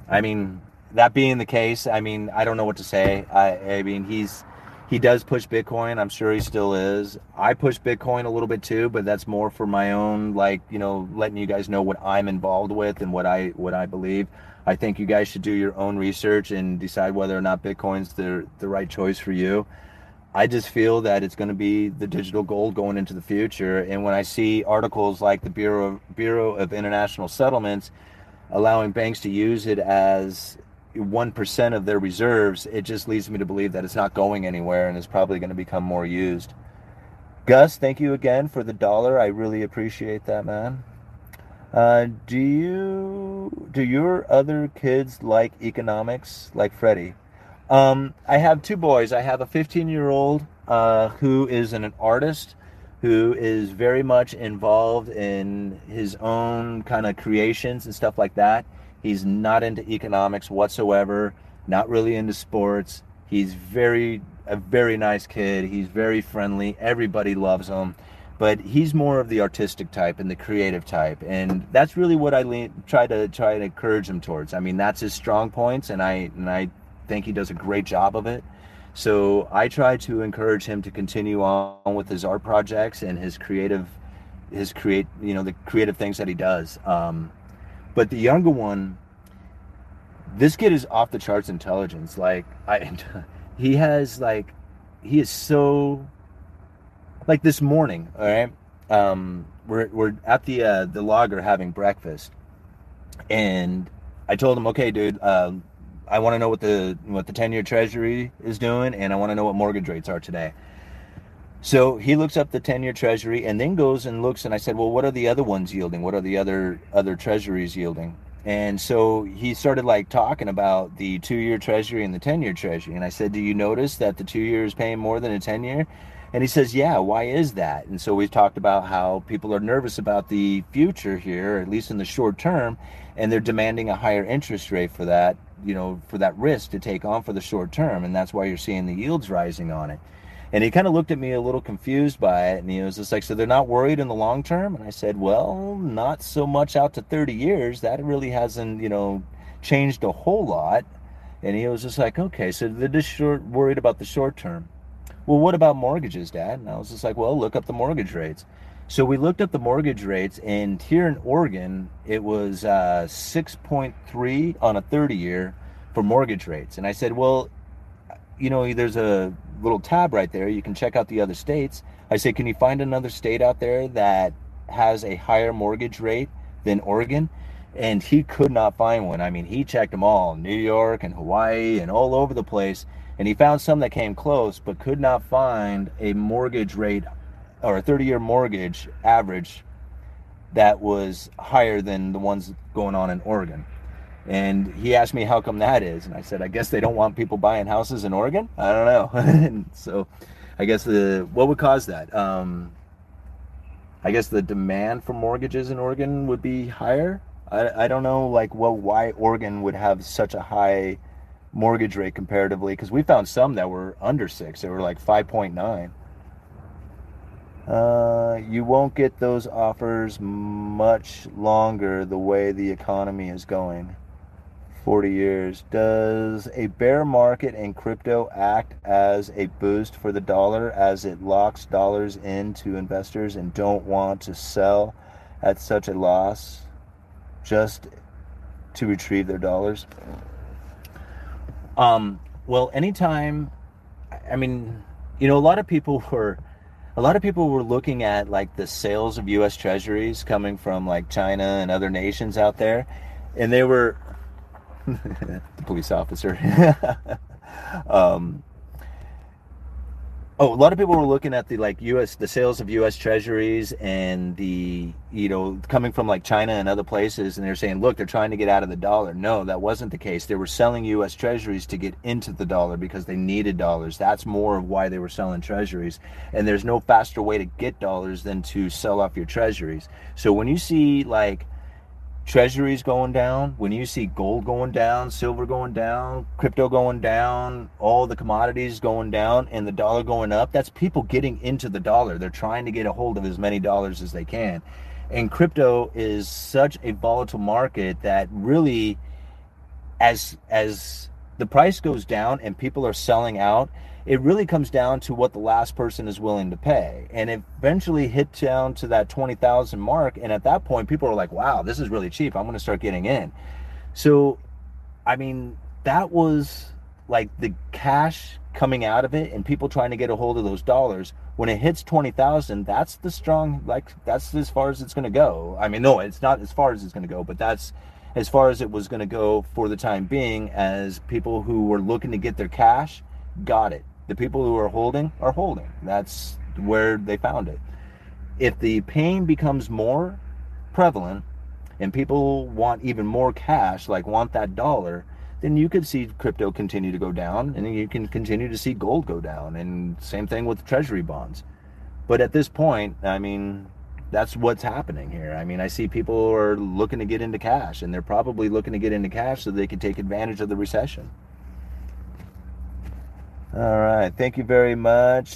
I mean, that being the case, I mean, I don't know what to say. I, I mean, he's he does push Bitcoin. I'm sure he still is. I push Bitcoin a little bit too, but that's more for my own, like you know, letting you guys know what I'm involved with and what I what I believe. I think you guys should do your own research and decide whether or not Bitcoin's the the right choice for you. I just feel that it's going to be the digital gold going into the future. And when I see articles like the Bureau Bureau of International Settlements allowing banks to use it as 1% of their reserves, it just leads me to believe that it's not going anywhere and is probably going to become more used. Gus, thank you again for the dollar. I really appreciate that, man. Uh, do you do your other kids like economics like Freddie? Um, I have two boys. I have a 15 year old uh, who is an artist who is very much involved in his own kind of creations and stuff like that. He's not into economics whatsoever, not really into sports. He's very a very nice kid. He's very friendly. Everybody loves him. But he's more of the artistic type and the creative type, and that's really what I lean, try to try to encourage him towards. I mean, that's his strong points, and I and I think he does a great job of it. So I try to encourage him to continue on with his art projects and his creative, his create, you know, the creative things that he does. Um, but the younger one, this kid is off the charts intelligence. Like I, he has like, he is so. Like this morning, all right. Um, we're we're at the uh, the logger having breakfast, and I told him, okay, dude, uh, I want to know what the what the ten year Treasury is doing, and I want to know what mortgage rates are today. So he looks up the 10-year treasury and then goes and looks and I said, "Well, what are the other ones yielding? What are the other other treasuries yielding?" And so he started like talking about the 2-year treasury and the 10-year treasury. And I said, "Do you notice that the 2-year is paying more than a 10-year?" And he says, "Yeah, why is that?" And so we've talked about how people are nervous about the future here, at least in the short term, and they're demanding a higher interest rate for that, you know, for that risk to take on for the short term, and that's why you're seeing the yields rising on it. And he kind of looked at me a little confused by it. And he was just like, So they're not worried in the long term? And I said, Well, not so much out to 30 years. That really hasn't, you know, changed a whole lot. And he was just like, Okay, so they're just short, worried about the short term. Well, what about mortgages, Dad? And I was just like, Well, look up the mortgage rates. So we looked up the mortgage rates, and here in Oregon, it was uh, 6.3 on a 30 year for mortgage rates. And I said, Well, you know, there's a little tab right there. You can check out the other states. I say, can you find another state out there that has a higher mortgage rate than Oregon? And he could not find one. I mean, he checked them all New York and Hawaii and all over the place. And he found some that came close, but could not find a mortgage rate or a 30 year mortgage average that was higher than the ones going on in Oregon. And he asked me how come that is, and I said, I guess they don't want people buying houses in Oregon. I don't know. and so, I guess the what would cause that? Um, I guess the demand for mortgages in Oregon would be higher. I, I don't know like what why Oregon would have such a high mortgage rate comparatively because we found some that were under six. They were like five point nine. Uh, you won't get those offers much longer the way the economy is going. 40 years. Does a bear market in crypto act as a boost for the dollar as it locks dollars into investors and don't want to sell at such a loss just to retrieve their dollars? Um, well, anytime, I mean, you know, a lot of people were, a lot of people were looking at like the sales of U.S. Treasuries coming from like China and other nations out there, and they were, the police officer, um, Oh, a lot of people were looking at the like U.S. the sales of U.S. Treasuries and the you know coming from like China and other places, and they're saying, look, they're trying to get out of the dollar. No, that wasn't the case. They were selling U.S. Treasuries to get into the dollar because they needed dollars. That's more of why they were selling Treasuries. And there's no faster way to get dollars than to sell off your Treasuries. So when you see like treasuries going down, when you see gold going down, silver going down, crypto going down, all the commodities going down, and the dollar going up, that's people getting into the dollar. They're trying to get a hold of as many dollars as they can. And crypto is such a volatile market that really as as the price goes down and people are selling out, it really comes down to what the last person is willing to pay. And eventually hit down to that 20,000 mark. And at that point, people are like, wow, this is really cheap. I'm going to start getting in. So, I mean, that was like the cash coming out of it and people trying to get a hold of those dollars. When it hits 20,000, that's the strong, like, that's as far as it's going to go. I mean, no, it's not as far as it's going to go, but that's as far as it was going to go for the time being as people who were looking to get their cash got it the people who are holding are holding. That's where they found it. If the pain becomes more prevalent and people want even more cash, like want that dollar, then you could see crypto continue to go down and you can continue to see gold go down. And same thing with treasury bonds. But at this point, I mean, that's what's happening here. I mean, I see people are looking to get into cash and they're probably looking to get into cash so they can take advantage of the recession. All right. Thank you very much.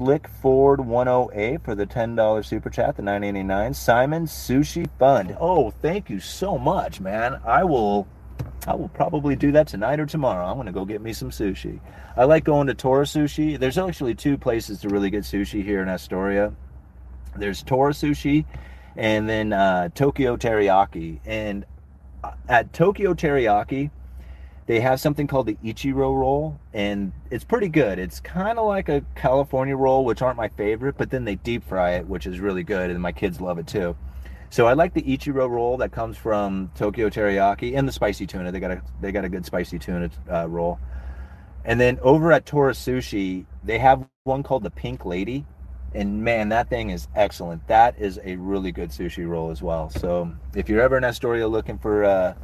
Slick Ford 108 for the $10 super chat, the 989. Simon Sushi Fund. Oh, thank you so much, man. I will I will probably do that tonight or tomorrow. I'm going to go get me some sushi. I like going to Tora Sushi. There's actually two places to really get sushi here in Astoria. There's Tora Sushi and then uh, Tokyo Teriyaki. And uh, at Tokyo Teriyaki, they have something called the Ichiro roll, and it's pretty good. It's kind of like a California roll, which aren't my favorite, but then they deep fry it, which is really good, and my kids love it too. So I like the Ichiro roll that comes from Tokyo Teriyaki and the spicy tuna. They got a they got a good spicy tuna uh, roll. And then over at Tora Sushi, they have one called the Pink Lady, and man, that thing is excellent. That is a really good sushi roll as well. So if you're ever in Astoria looking for uh,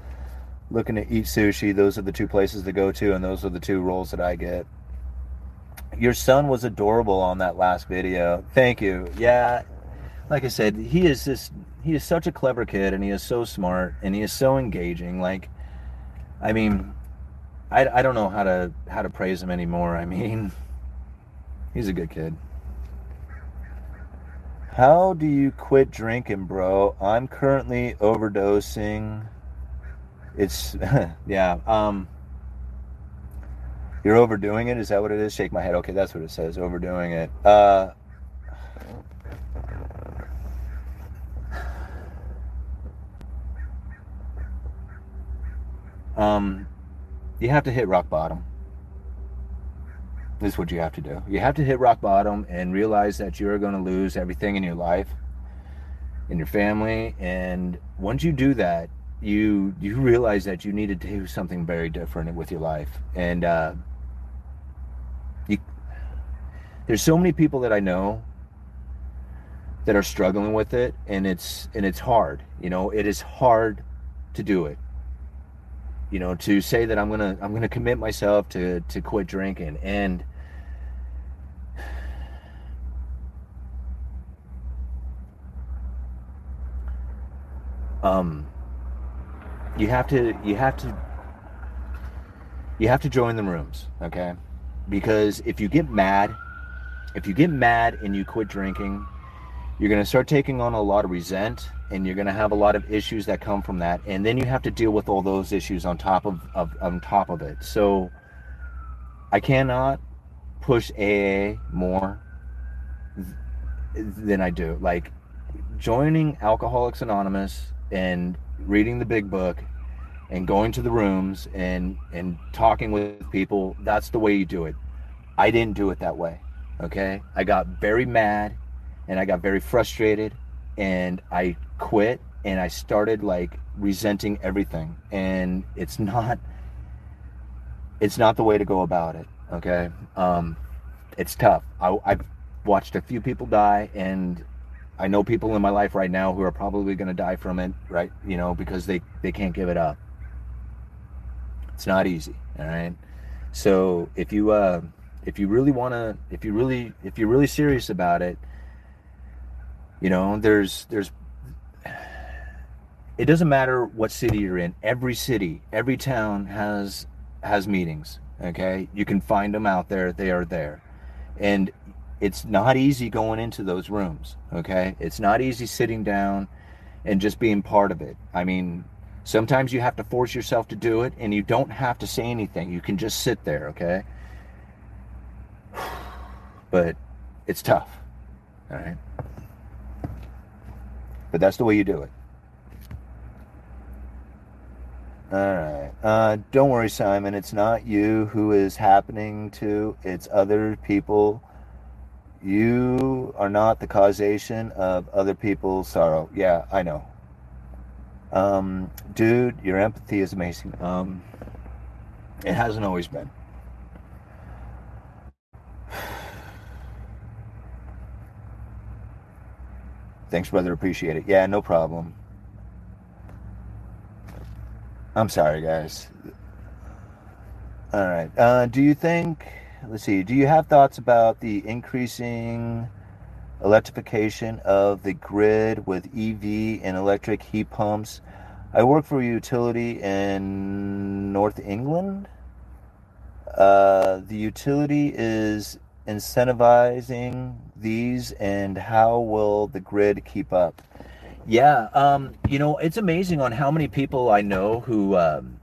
looking to eat sushi, those are the two places to go to, and those are the two rolls that I get. Your son was adorable on that last video. Thank you. Yeah, like I said, he is just he is such a clever kid, and he is so smart, and he is so engaging. Like, I mean, I, I don't know how to how to praise him anymore. I mean, he's a good kid. How do you quit drinking, bro? I'm currently overdosing it's yeah. Um, you're overdoing it. Is that what it is? Shake my head. Okay, that's what it says. Overdoing it. Uh, um, you have to hit rock bottom. This is what you have to do. You have to hit rock bottom and realize that you're going to lose everything in your life, in your family, and once you do that, you you realize that you needed to do something very different with your life. And uh, you there's so many people that I know that are struggling with it and it's and it's hard you know? It is hard to do it. You know to say that I'm gonna I'm gonna commit myself to to quit drinking and um you have to you have to you have to join the rooms, okay? Because if you get mad, if you get mad and you quit drinking, you're going to start taking on a lot of resent and you're going to have a lot of issues that come from that and then you have to deal with all those issues on top of, of on top of it. So I cannot push AA more than I do. Like joining Alcoholics Anonymous and reading the big book and going to the rooms and and talking with people that's the way you do it. I didn't do it that way okay? I got very mad and i got very frustrated and i quit and i started like resenting everything. And it's not it's not the way to go about it okay? Um it's tough. I, i've watched a few people die and i know people in my life right now who are probably going to die from it right you know because they they can't give it up it's not easy, all right. So if you uh, if you really want to, if you really if you're really serious about it, you know, there's there's it doesn't matter what city you're in. Every city, every town has has meetings. Okay, you can find them out there. They are there, and it's not easy going into those rooms. Okay, it's not easy sitting down and just being part of it. I mean, Sometimes you have to force yourself to do it and you don't have to say anything. You can just sit there, okay? But it's tough, all right? But that's the way you do it. All right. Uh, don't worry, Simon. It's not you who is happening to, it's other people. You are not the causation of other people's sorrow. Yeah, I know. Um, dude, your empathy is amazing. Um, it hasn't always been. Thanks, brother. Appreciate it. Yeah, no problem. I'm sorry, guys. All right. Uh, do you think, let's see, do you have thoughts about the increasing electrification of the grid with EV and electric heat pumps. I work for a utility in North England. Uh, the utility is incentivizing these, and how will the grid keep up? Yeah, um, you know, it's amazing on how many people I know who um,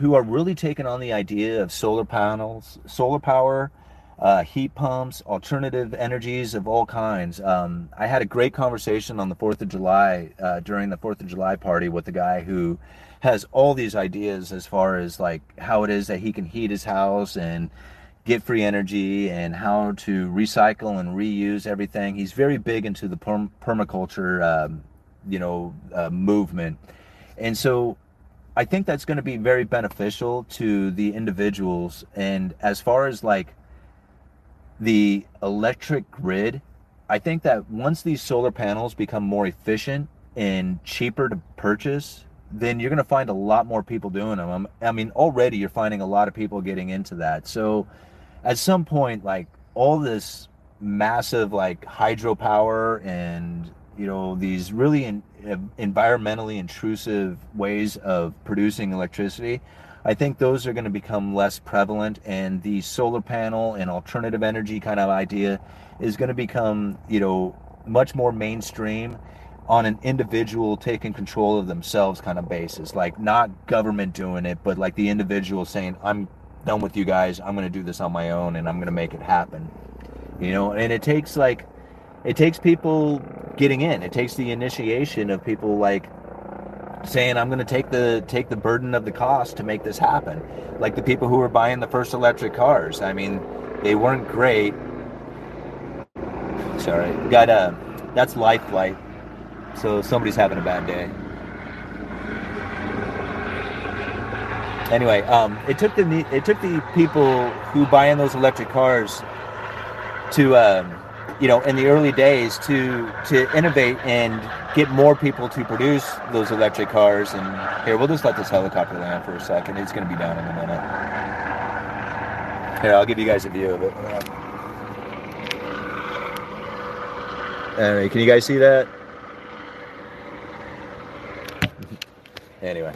who are really taking on the idea of solar panels, solar power, uh, heat pumps, alternative energies of all kinds. Um, I had a great conversation on the 4th of July uh, during the 4th of July party with a guy who has all these ideas as far as like how it is that he can heat his house and get free energy and how to recycle and reuse everything. He's very big into the perm- permaculture, um, you know, uh, movement. And so I think that's going to be very beneficial to the individuals. And as far as like the electric grid, I think that once these solar panels become more efficient and cheaper to purchase, then you're going to find a lot more people doing them. Um, I mean, already you're finding a lot of people getting into that. So at some point, like all this massive like hydropower and you know these really in, environmentally intrusive ways of producing electricity I think those are going to become less prevalent, and the solar panel and alternative energy kind of idea is going to become, you know, much more mainstream on an individual taking control of themselves kind of basis. Like not government doing it, but like the individual saying, "I'm done with you guys. I'm going to do this on my own, and I'm going to make it happen." You know, and it takes like it takes people getting in. It takes the initiation of people like saying I'm going to take the take the burden of the cost to make this happen. Like the people who were buying the first electric cars. I mean, they weren't great. Sorry, got a uh, that's life flight. So somebody's having a bad day. Anyway, um, it took the it took the people who buy in those electric cars to. Um, you know, in the early days to to innovate and get more people to produce those electric cars. And here, we'll just let this helicopter land for a second. It's going to be down in a minute. Here, I'll give you guys a view of it. Anyway, can you guys see that? anyway.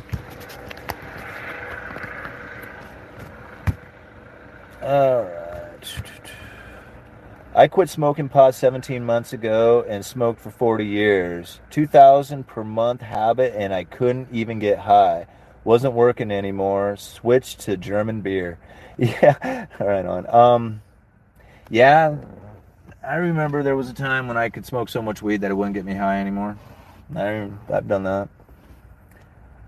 All right. I quit smoking pot 17 months ago and smoked for 40 years. 2000 per month habit and I couldn't even get high. Wasn't working anymore. Switched to German beer. Yeah, right on. Um yeah, I remember there was a time when I could smoke so much weed that it wouldn't get me high anymore. I, I've done that.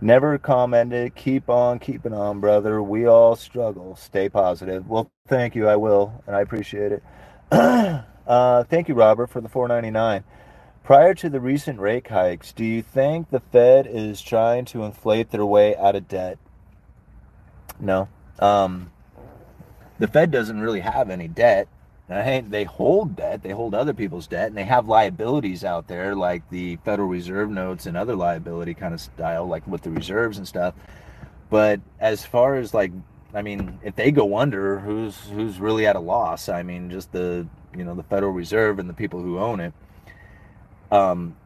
Never commented. Keep on keeping on, brother. We all struggle. Stay positive. Well, thank you. I will, and I appreciate it. Uh, thank you, Robert, for the 4.99. Prior to the recent rate hikes, do you think the Fed is trying to inflate their way out of debt? No. Um, the Fed doesn't really have any debt. They hold debt, they hold other people's debt, and they have liabilities out there like the Federal Reserve notes and other liability kind of style, like with the reserves and stuff. But as far as like, I mean, if they go under, who's who's really at a loss? I mean, just the you know the Federal Reserve and the people who own it. Um,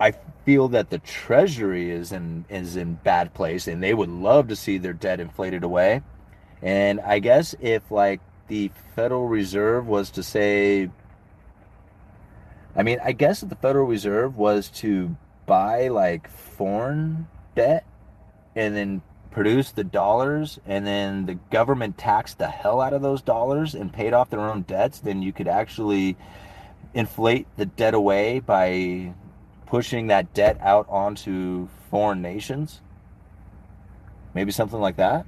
I feel that the Treasury is in is in bad place, and they would love to see their debt inflated away. And I guess if like the Federal Reserve was to say, I mean, I guess if the Federal Reserve was to buy like foreign debt and then produce the dollars and then the government taxed the hell out of those dollars and paid off their own debts, then you could actually inflate the debt away by pushing that debt out onto foreign nations. Maybe something like that.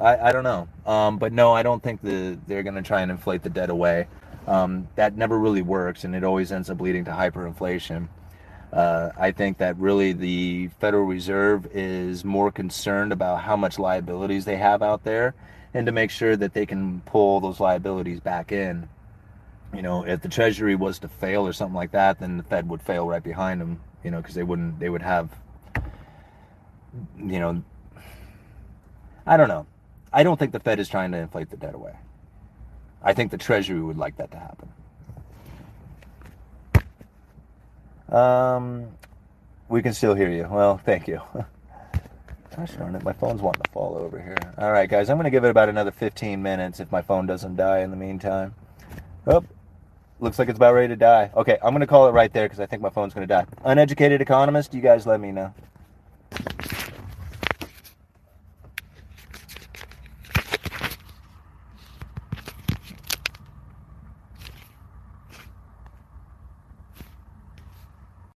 I, I don't know. Um, but no, I don't think the, they're going to try and inflate the debt away. Um, that never really works, and it always ends up leading to hyperinflation. Uh, I think that really the Federal Reserve is more concerned about how much liabilities they have out there and to make sure that they can pull those liabilities back in. You know, if the Treasury was to fail or something like that, then the Fed would fail right behind them, you know, because they wouldn't, they would have, you know, I don't know. I don't think the Fed is trying to inflate the debt away. I think the Treasury would like that to happen. Um, we can still hear you. Well, thank you. Gosh darn it, my phone's wanting to fall over here. All right, guys, I'm going to give it about another 15 minutes if my phone doesn't die in the meantime. Oh, looks like it's about ready to die. Okay, I'm going to call it right there because I think my phone's going to die. Uneducated economist, you guys let me know.